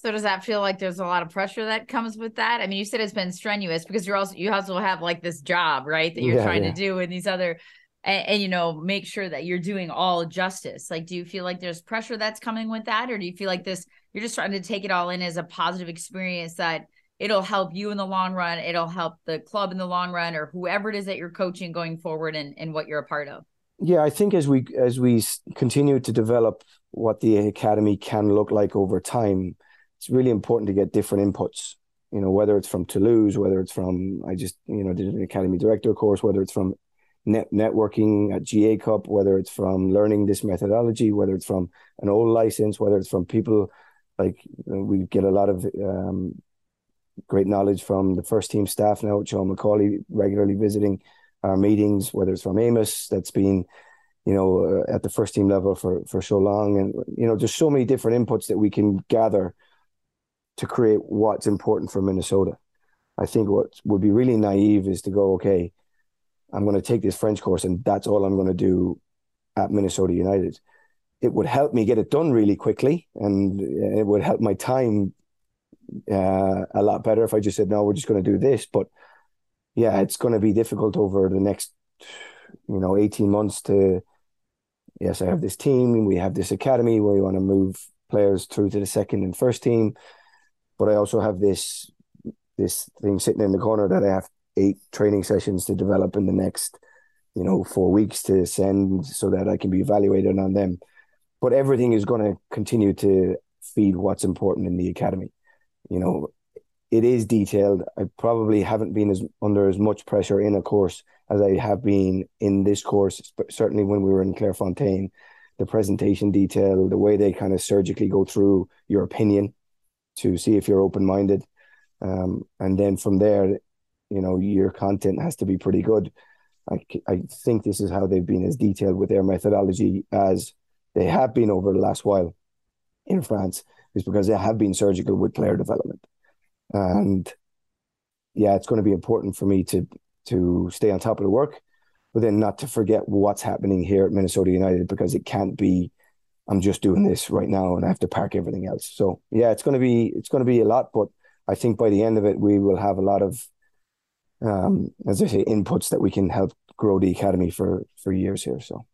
So does that feel like there's a lot of pressure that comes with that? I mean, you said it's been strenuous because you're also you also have like this job, right? That you're yeah, trying yeah. to do and these other and, and, you know, make sure that you're doing all justice. Like, do you feel like there's pressure that's coming with that? Or do you feel like this you're just trying to take it all in as a positive experience that it'll help you in the long run, it'll help the club in the long run, or whoever it is that you're coaching going forward and, and what you're a part of? Yeah, I think as we as we continue to develop what the academy can look like over time, it's really important to get different inputs. you know, whether it's from Toulouse, whether it's from I just you know did an academy director course, whether it's from net networking at GA Cup, whether it's from learning this methodology, whether it's from an old license, whether it's from people like we get a lot of um, great knowledge from the first team staff now, Sean McAuley regularly visiting our meetings, whether it's from Amos that's been, you know, uh, at the first team level for for so long, and you know, there's so many different inputs that we can gather to create what's important for Minnesota. I think what would be really naive is to go, okay, I'm going to take this French course and that's all I'm going to do at Minnesota United. It would help me get it done really quickly, and it would help my time uh, a lot better if I just said, no, we're just going to do this. But yeah, it's going to be difficult over the next, you know, 18 months to, yes, I have this team, we have this academy where we want to move players through to the second and first team. But I also have this, this thing sitting in the corner that I have eight training sessions to develop in the next, you know, four weeks to send so that I can be evaluated on them. But everything is going to continue to feed what's important in the academy you know, it is detailed. I probably haven't been as under as much pressure in a course as I have been in this course. But certainly when we were in Clairefontaine, the presentation detail, the way they kind of surgically go through your opinion to see if you're open minded, um, and then from there, you know, your content has to be pretty good. I I think this is how they've been as detailed with their methodology as they have been over the last while in France is because they have been surgical with player development. And yeah, it's going to be important for me to to stay on top of the work, but then not to forget what's happening here at Minnesota United because it can't be I'm just doing this right now and I have to park everything else. So yeah, it's going to be it's going to be a lot, but I think by the end of it we will have a lot of um, as I say, inputs that we can help grow the academy for for years here. So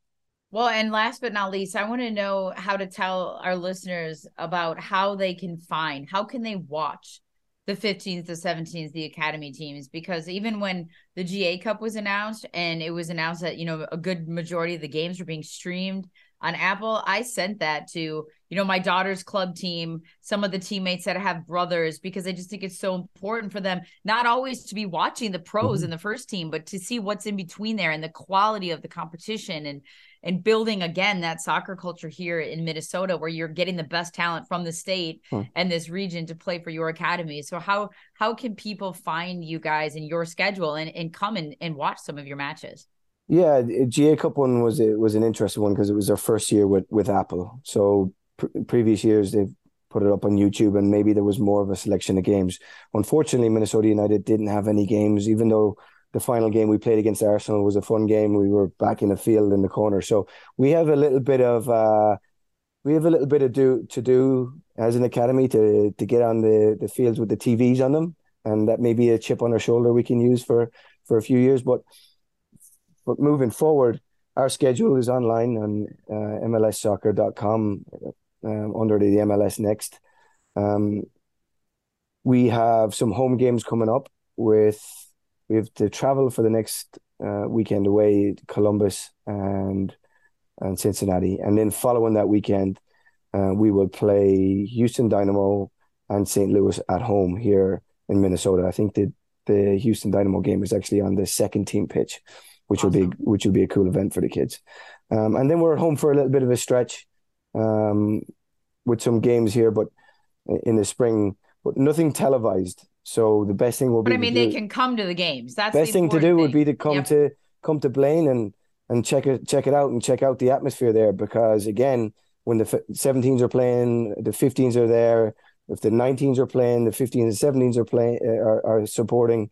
well, and last but not least, I want to know how to tell our listeners about how they can find, how can they watch the 15th to 17th, the academy teams, because even when the GA Cup was announced and it was announced that, you know, a good majority of the games were being streamed on Apple, I sent that to, you know, my daughter's club team, some of the teammates that have brothers, because I just think it's so important for them not always to be watching the pros mm-hmm. in the first team, but to see what's in between there and the quality of the competition and and building again that soccer culture here in Minnesota where you're getting the best talent from the state hmm. and this region to play for your academy. So how how can people find you guys in your schedule and, and come and, and watch some of your matches? Yeah, GA Cup one was it was an interesting one because it was their first year with with Apple. So pr- previous years they've put it up on YouTube and maybe there was more of a selection of games. Unfortunately, Minnesota United didn't have any games, even though the final game we played against Arsenal was a fun game. We were back in the field in the corner, so we have a little bit of uh, we have a little bit of do to do as an academy to to get on the the fields with the TVs on them, and that may be a chip on our shoulder we can use for for a few years. But but moving forward, our schedule is online on uh, MLSsoccer.com um, under the MLS Next. Um, we have some home games coming up with we have to travel for the next uh, weekend away Columbus and and Cincinnati, and then following that weekend, uh, we will play Houston Dynamo and St. Louis at home here in Minnesota. I think the the Houston Dynamo game is actually on the second team pitch, which awesome. will be which will be a cool event for the kids. Um, and then we're at home for a little bit of a stretch um, with some games here, but in the spring, but nothing televised. So the best thing will be. But I mean, they can come to the games. That's the best thing to do thing. would be to come yep. to come to Blaine and and check it check it out and check out the atmosphere there because again, when the 17s are playing, the 15s are there. If the 19s are playing, the 15s and 17s are playing uh, are, are supporting,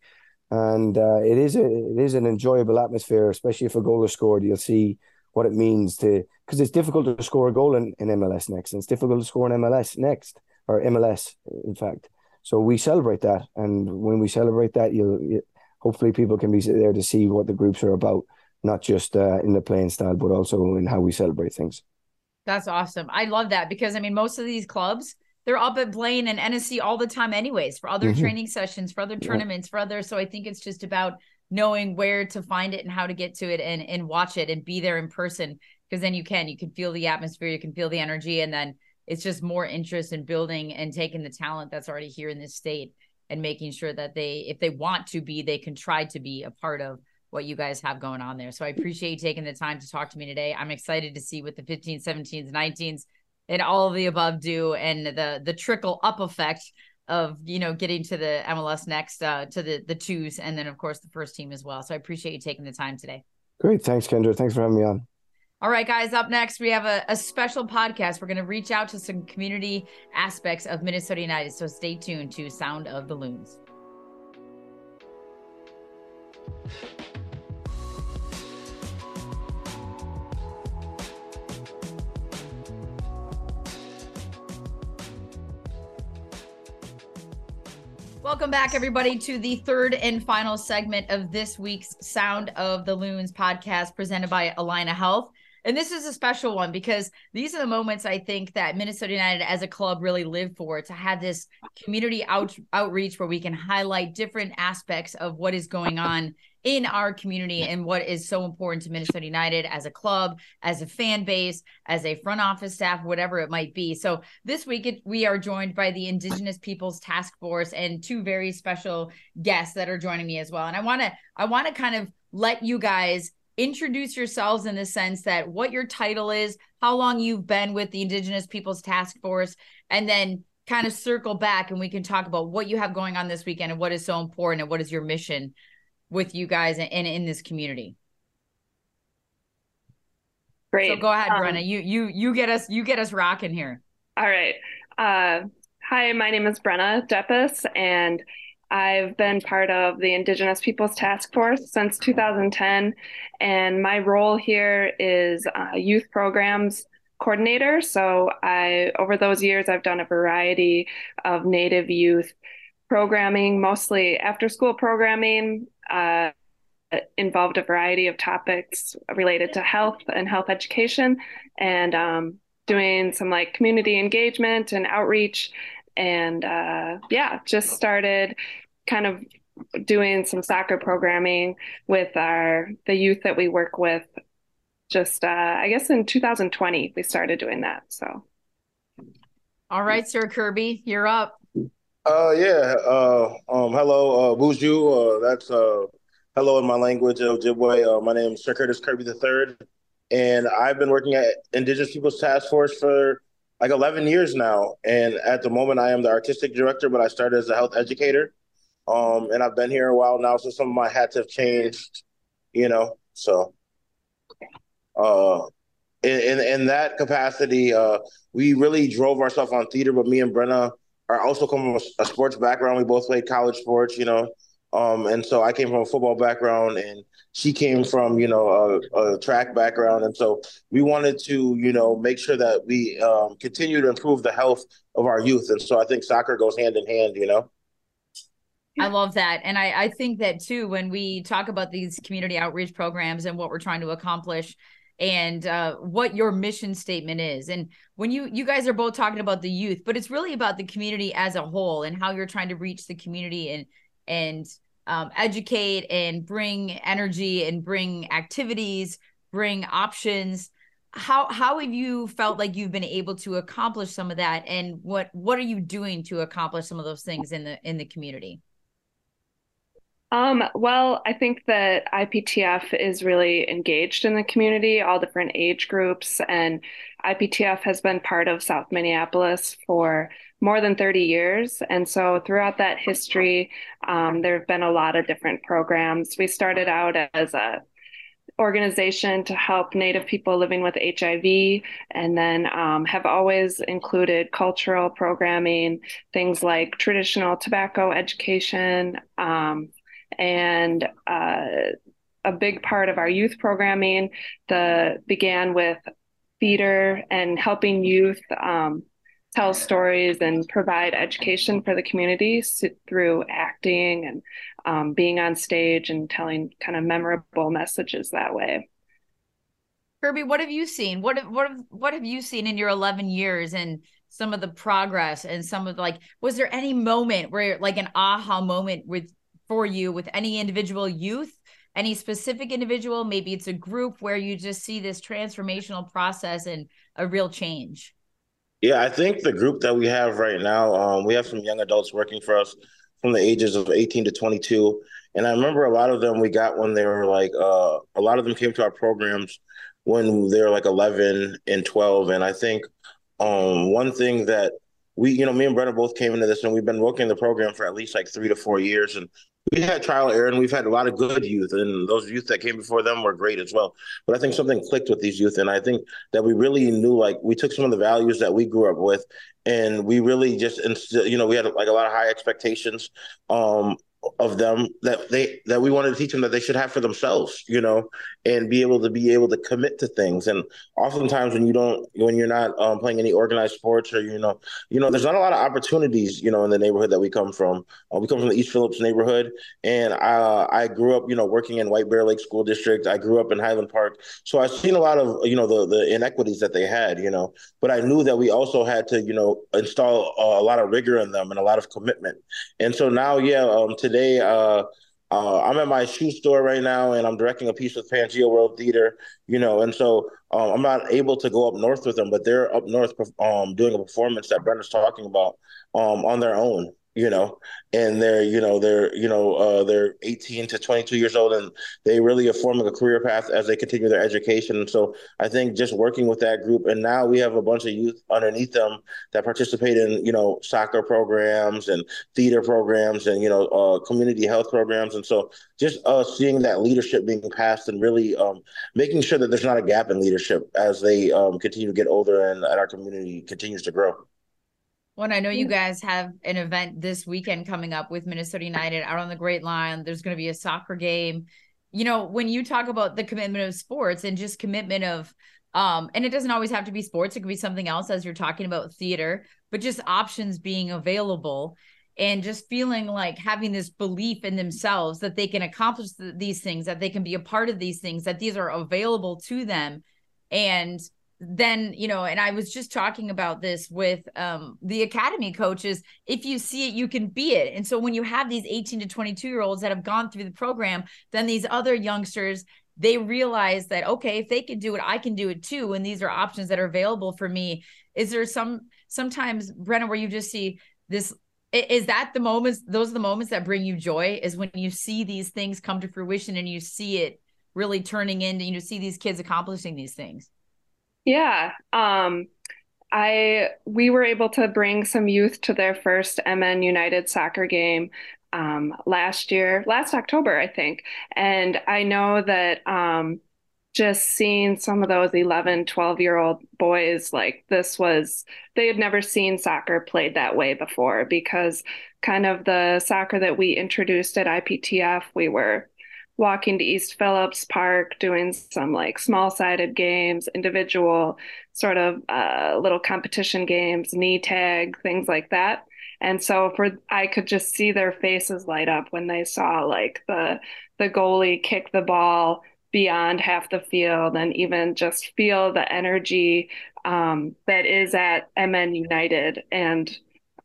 and uh, it is a it is an enjoyable atmosphere, especially if a goal is scored. You'll see what it means to because it's difficult to score a goal in, in MLS next, and it's difficult to score in MLS next or MLS in fact. So we celebrate that, and when we celebrate that, you'll you, hopefully people can be there to see what the groups are about, not just uh, in the playing style, but also in how we celebrate things. That's awesome. I love that because I mean, most of these clubs they're up at Blaine and NSC all the time, anyways, for other mm-hmm. training sessions, for other tournaments, yeah. for other. So I think it's just about knowing where to find it and how to get to it and and watch it and be there in person because then you can you can feel the atmosphere, you can feel the energy, and then it's just more interest in building and taking the talent that's already here in this state and making sure that they, if they want to be, they can try to be a part of what you guys have going on there. So I appreciate you taking the time to talk to me today. I'm excited to see what the 15s, 17s, 19s, and all of the above do and the the trickle up effect of you know getting to the MLS next uh, to the the twos and then of course the first team as well. So I appreciate you taking the time today. Great, thanks, Kyndra. Thanks for having me on. All right, guys, up next, we have a, a special podcast. We're going to reach out to some community aspects of Minnesota United. So stay tuned to Sound of the Loons. Welcome back, everybody, to the third and final segment of this week's Sound of the Loons podcast presented by Allina Health. And this is a special one because these are the moments I think that Minnesota United as a club really live for to have this community out, outreach where we can highlight different aspects of what is going on in our community and what is so important to Minnesota United as a club, as a fan base, as a front office staff, whatever it might be. So this week it, we are joined by the Indigenous Peoples Task Force and two very special guests that are joining me as well. And I want to I want to kind of let you guys introduce yourselves in the sense that what your title is, how long you've been with the Indigenous Peoples Task Force, and then kind of circle back and we can talk about what you have going on this weekend and what is so important and what is your mission with you guys and in, in, this community. Great. So go ahead, um, Brenna. You you you get us you get us rocking here. All right. Uh, hi, my name is Brenna Deppis, and I've been part of the Indigenous Peoples Task Force since 2010, and my role here is uh, youth programs coordinator. So I, over those years, I've done a variety of Native youth programming, mostly after-school programming. Uh, involved a variety of topics related to health and health education, and um, doing some like community engagement and outreach and uh, yeah, just started kind of doing some soccer programming with our the youth that we work with. Just uh, I guess in 2020 we started doing that. So, all right, Sir Kirby, you're up. Uh, yeah. Uh, um, hello, uh, Boozhoo. Uh, that's uh, hello in my language, Ojibwe. Uh, my name is Sir Curtis Kirby III, and I've been working at Indigenous Peoples Task Force for like 11 years now. And at the moment, I am the artistic director, but I started as a health educator. Um, and I've been here a while now, so some of my hats have changed, you know. So, uh, in in, in that capacity, uh, we really drove ourselves on theater. But me and Brenna are also coming from a, a sports background. We both played college sports, you know. Um, and so I came from a football background, and she came from you know a, a track background, and so we wanted to you know make sure that we um, continue to improve the health of our youth, and so I think soccer goes hand in hand, you know. I love that. And I, I think that too, when we talk about these community outreach programs and what we're trying to accomplish and uh, what your mission statement is. And when you you guys are both talking about the youth, but it's really about the community as a whole and how you're trying to reach the community and and um, educate and bring energy and bring activities, bring options. How how have you felt like you've been able to accomplish some of that, and what what are you doing to accomplish some of those things in the in the community? Um, well, I think that IPTF is really engaged in the community, all different age groups, and IPTF has been part of South Minneapolis for more than 30 years. And so throughout that history, um, there have been a lot of different programs. We started out as a organization to help Native people living with HIV, and then um, have always included cultural programming, things like traditional tobacco education, um, and uh, a big part of our youth programming the began with theater and helping youth um, tell stories and provide education for the community through acting and um, being on stage and telling kind of memorable messages that way. Kirby, what have you seen? What have, what have, what have you seen in your 11 years and some of the progress and some of like was there any moment where like an aha moment with for you with any individual youth, any specific individual? Maybe it's a group where you just see this transformational process and a real change. Yeah, I think the group that we have right now, um, we have some young adults working for us from the ages of 18 to 22. And I remember a lot of them we got when they were like, uh, a lot of them came to our programs when they were like 11 and 12. And I think um, one thing that we, you know, me and Brenna both came into this and we've been working the program for at least like three to four years. And we had trial error and we've had a lot of good youth. And those youth that came before them were great as well. But i think something clicked with these youth. And i think that we really knew like we took some of the values that we grew up with and we really just you know we had like a lot of high expectations. Um of them that they that we wanted to teach them that they should have for themselves you know and be able to be able to commit to things. And oftentimes when you don't when you're not um, playing any organized sports or you know you know there's not a lot of opportunities you know in the neighborhood that we come from. Uh, we come from the east phillips neighborhood. And i i grew up you know working in white bear lake school district. I grew up in highland park. So i've seen a lot of you know the the inequities that they had you know. But i knew that we also had to you know install a, a lot of rigor in them and a lot of commitment. And so now yeah um, to today. Uh, uh, I'm at my shoe store right now, and I'm directing a piece with Pangea World Theater. You know, and so um, I'm not able to go up north with them, but they're up north um, doing a performance that Brenna's talking about um, on their own you know, and they're, you know, they're, you know, uh, they're 18 to 22 years old and they really are forming a career path as they continue their education. So I think just working with that group, and now we have a bunch of youth underneath them that participate in, you know, soccer programs and theater programs and, you know, uh, community health programs. And so just uh, seeing that leadership being passed and really um, making sure that there's not a gap in leadership as they um, continue to get older and, and our community continues to grow. Well, I know you guys have an event this weekend coming up with Minnesota United out on the Great Lawn. There's going to be a soccer game. You know, when you talk about the commitment of sports and just commitment of, um, and it doesn't always have to be sports, it could be something else as you're talking about theater, but just options being available and just feeling like having this belief in themselves that they can accomplish these things, that they can be a part of these things, that these are available to them. And then you know and i was just talking about this with um, the academy coaches if you see it you can be it. And so when you have these 18 to 22 year olds that have gone through the program then these other youngsters they realize that okay if they can do it i can do it too and these are options that are available for me. Is there some sometimes brenna where you just see this is that the moments those are the moments that bring you joy is when you see these things come to fruition and you see it really turning into you know see these kids accomplishing these things yeah. Um, I we were able to bring some youth to their first MN United soccer game um, last year, last October, I think. And I know that um, just seeing some of those 11, 12 year old boys, like this was, they had never seen soccer played that way before because kind of the soccer that we introduced at IPTF, we were walking to East Phillips Park, doing some like small sided games, individual sort of uh, little competition games, knee tag, things like that. And so for I could just see their faces light up when they saw like the the goalie kick the ball beyond half the field and even just feel the energy um, that is at MN United. And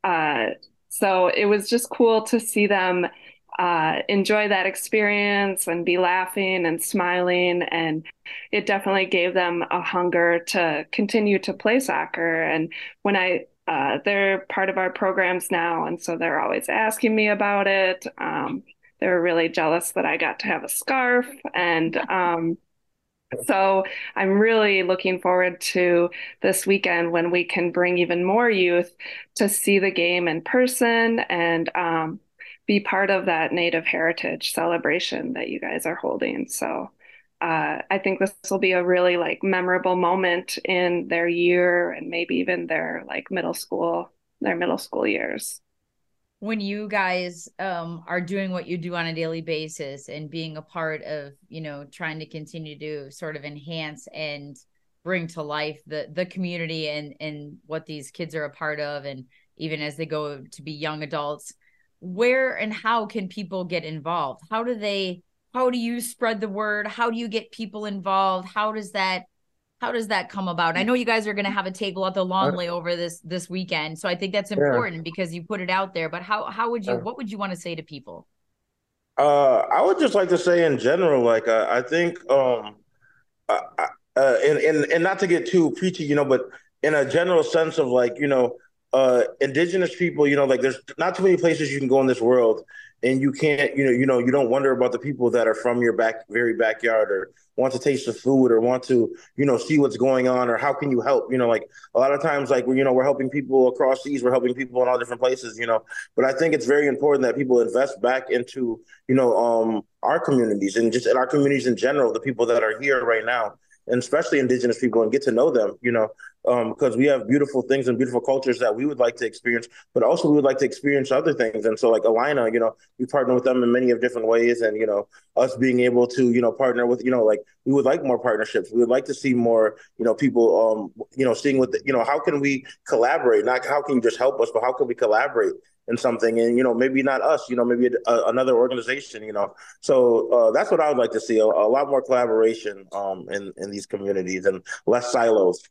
uh, so it was just cool to see them uh, enjoy that experience and be laughing and smiling. And it definitely gave them a hunger to continue to play soccer. And when I, uh, they're part of our programs now, and so they're always asking me about it. Um, they were really jealous that I got to have a scarf. And um, so I'm really looking forward to this weekend when we can bring even more youth to see the game in person and um, be part of that Native heritage celebration that you guys are holding. So uh, I think this will be a really like memorable moment in their year and maybe even their like middle school, their middle school years. When you guys um, are doing what you do on a daily basis and being a part of, you know, trying to continue to sort of enhance and bring to life the the community and and what these kids are a part of, and even as they go to be young adults, where and how can people get involved? How do they how do you spread the word? How do you get people involved? How does that how does that come about? I know you guys are going to have a table at the long layover this this weekend, so I think that's important yeah. because you put it out there. But how how would you what would you want to say to people? Uh, I would just like to say in general, like uh, I think, um, uh, uh, and and and not to get too preachy, you know, but in a general sense of like you know, uh, indigenous people, you know, like there's not too many places you can go in this world and you can't, you know, you know, you don't wonder about the people that are from your back, very backyard, or want to taste the food, or want to, you know, see what's going on, or how can you help? You know, like a lot of times, like we're, you know, we're helping people across seas, we're helping people in all different places, you know. But I think it's very important that people invest back into, you know, um, our communities and just in our communities in general, the people that are here right now and especially indigenous people and get to know them you know because um, we have beautiful things and beautiful cultures that we would like to experience but also we would like to experience other things. And so like Allina you know we partner with them in many of different ways and you know us being able to you know partner with you know like we would like more partnerships. We would like to see more you know people um you know seeing what the, you know how can we collaborate? Not how can you just help us but how can we collaborate in something and you know maybe not us you know maybe a, another organization you know. So uh, that's what i would like to see a, a, lot more collaboration um in in these communities and less silos.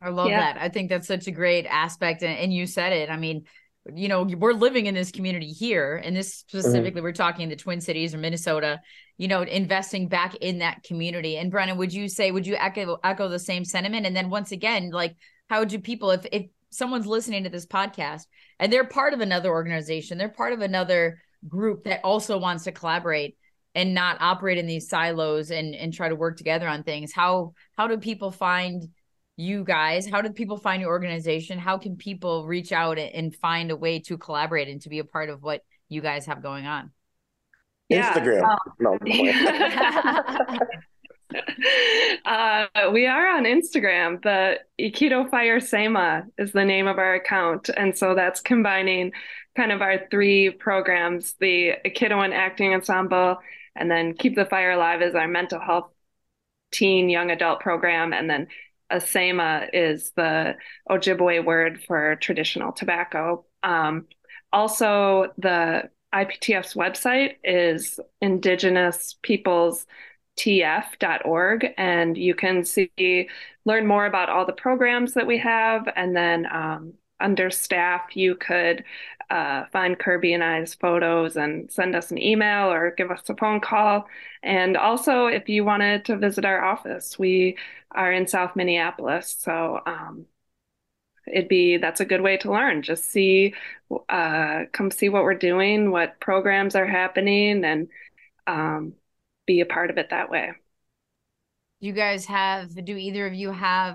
I love yeah. that. I think that's such a great aspect and, and, you said it. I mean you know we're living in this community here and this specifically mm-hmm. we're talking the twin cities or minnesota you know investing back in that community. And Brenna would you say would you echo echo the same sentiment? And then once again like how do people if if someone's listening to this podcast and they're part of another organization they're part of another group that also wants to collaborate and not operate in these silos and and try to work together on things. How how do people find you guys? How do people find your organization? How can people reach out and find a way to collaborate and to be a part of what you guys have going on? Yeah. instagram no, uh, we are on Instagram. The Ikidowin Fire Asema is the name of our account. And so that's combining kind of our three programs the Ikidowin Acting Ensemble, and then Keep the Fire Alive is our mental health teen young adult program. And then Asema is the Ojibwe word for traditional tobacco. Um, also, the IPTF's website is Indigenous Peoples tf.org and you can see learn more about all the programs that we have and then um, under staff you could uh, find kirby and i's photos and send us an email or give us a phone call. And also if you wanted to visit our office we are in south minneapolis so um, it'd be that's a good way to learn. Just see uh, come see what we're doing what programs are happening and um, be a part of it that way. You guys have, do either of you have,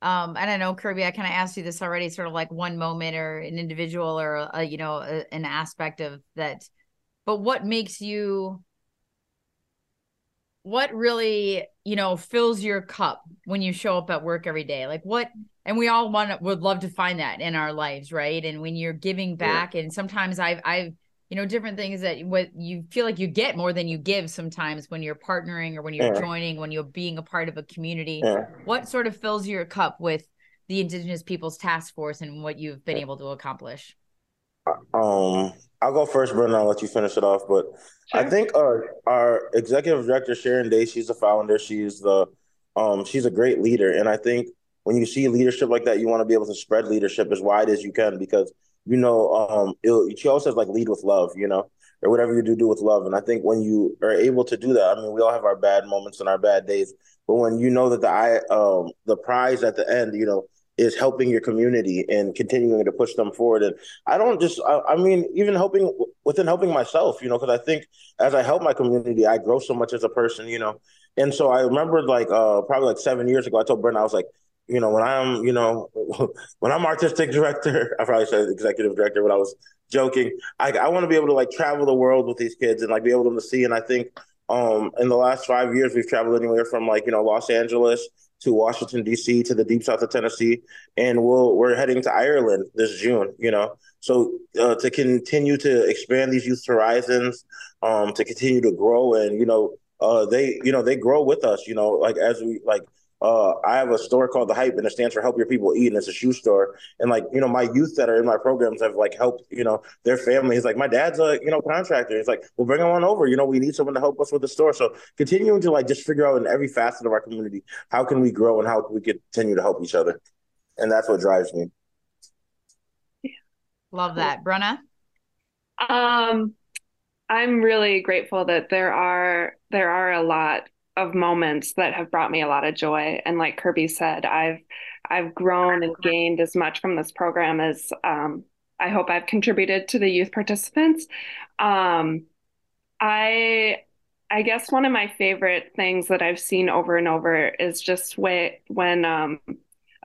um, I don't know, Kirby, I kind of asked you this already, sort of like one moment or an individual or, a, you know, a, an aspect of that. But what makes you, what really, you know, fills your cup when you show up at work every day? Like what, and we all want would love to find that in our lives, right? And when you're giving back, yeah. and sometimes I've, I've, you know different things that what you feel like you get more than you give sometimes when you're partnering or when you're yeah. joining when you're being a part of a community yeah. what sort of fills your cup with the indigenous peoples task force and what you've been able to accomplish um i'll go first brendan i'll let you finish it off but sure. i think our our executive director sharon day she's the founder she's the um she's a great leader and i think when you see leadership like that you want to be able to spread leadership as wide as you can because you know, um, it, she always says like lead with love, you know, or whatever you do, do with love. And I think when you are able to do that, I mean, we all have our bad moments and our bad days, but when you know that the I, um, the prize at the end, you know, is helping your community and continuing to push them forward. And I don't just, I, I mean, even helping within helping myself, you know, because I think as I help my community, I grow so much as a person, you know. And so I remember like uh, probably like seven years ago, I told Brendan, I was like, you know, when I'm, you know, when I'm artistic director, I probably said executive director, but I was joking. I, I want to be able to like travel the world with these kids and like be able to see. And I think um, in the last five years, we've traveled anywhere from like, you know, Los Angeles to Washington, D.C. to the deep south of Tennessee. And we'll, we're heading to Ireland this June, you know. So uh, to continue to expand these youth horizons, um, to continue to grow and, you know, uh, they, you know, they grow with us, you know, like as we like uh, I have a store called The Hype, and it stands for Help Your People Eat, and it's a shoe store. And like, you know, my youth that are in my programs have like helped, you know, their families. Like, my dad's a you know contractor. He's like, well, bring him on over. You know, we need someone to help us with the store. So continuing to like just figure out in every facet of our community how can we grow and how can we continue to help each other, and that's what drives me. Love that, Brenna. Um, I'm really grateful that there are there are a lot of moments that have brought me a lot of joy. And like Kirby said, I've I've grown and gained as much from this program as um, I hope I've contributed to the youth participants. Um, I I guess one of my favorite things that I've seen over and over is just way, when um,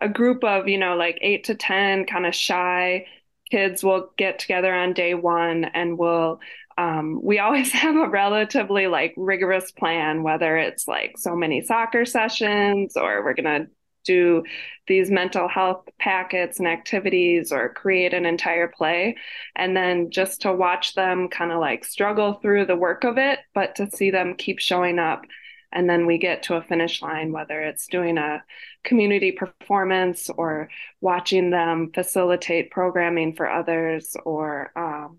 a group of, you know, like eight to 10 kind of shy kids will get together on day one and we'll, um, we always have a relatively like rigorous plan, whether it's like so many soccer sessions or we're going to do these mental health packets and activities or create an entire play. And then just to watch them kind of like struggle through the work of it, but to see them keep showing up. And then we get to a finish line, whether it's doing a community performance or watching them facilitate programming for others or um,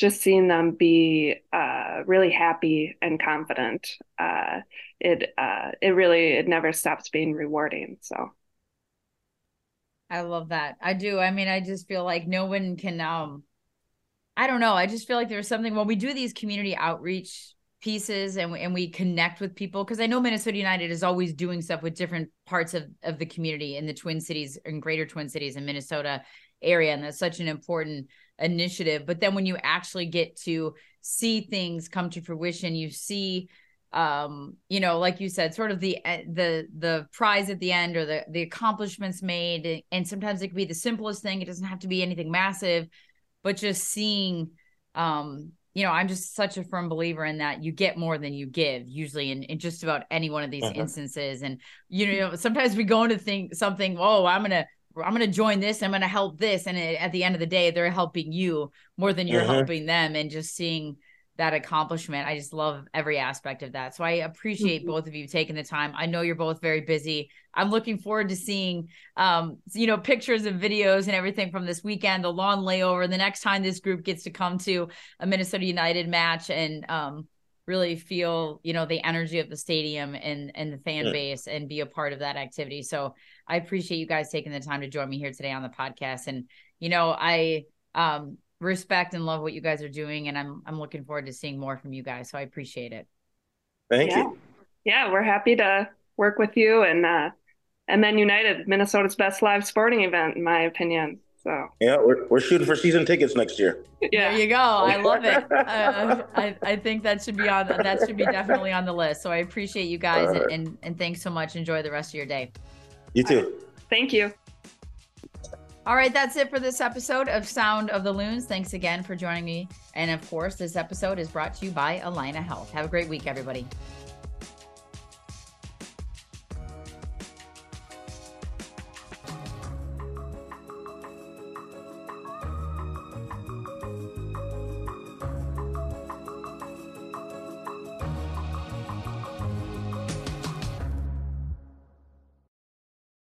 just seeing them be uh, really happy and confident, uh, it uh, it really it never stops being rewarding. So, I love that. I do. I mean, I just feel like no one can. Um, I don't know. I just feel like there's something when we do these community outreach pieces and and we connect with people because I know Minnesota United is always doing stuff with different parts of of the community in the Twin Cities and Greater Twin Cities in Minnesota area, and that's such an important initiative but then when you actually get to see things come to fruition you see um you know like you said sort of the eh, the the prize at the end or the the accomplishments made. And sometimes it could be the simplest thing. It doesn't have to be anything massive but just seeing um you know i'm just such a firm believer in that you get more than you give usually in, in just about any one of these uh-huh. instances. And you know sometimes we go into think something oh i'm gonna I'm going to join this. I'm going to help this. And it, at the end of the day, they're helping you more than you're mm-hmm. helping them. And just seeing that accomplishment, I just love every aspect of that. So I appreciate mm-hmm. both of you taking the time. I know you're both very busy. I'm looking forward to seeing, um, you know, pictures and videos and everything from this weekend, the lawn layover, the next time this group gets to come to a Minnesota United match and, um, really feel you know the energy of the stadium and and the fan yeah. base and be a part of that activity so I appreciate you guys taking the time to join me here today on the podcast. And, you know, I um, respect and love what you guys are doing. And I'm, I'm looking forward to seeing more from you guys. So I appreciate it. Thank yeah. you. Yeah, we're happy to work with you and, uh, and then United, Minnesota's best live sporting event, in my opinion. So yeah, we're, we're shooting for season tickets next year. Yeah, there you go. I love it. Uh, I, I think that should be on that should be definitely on the list. So I appreciate you guys right. and, and, and thanks so much. Enjoy the rest of your day. You too. Thank you. All right, that's it for this episode of Sound of the Loons. Thanks again for joining me. And of course, this episode is brought to you by Allina Health. Have a great week, everybody.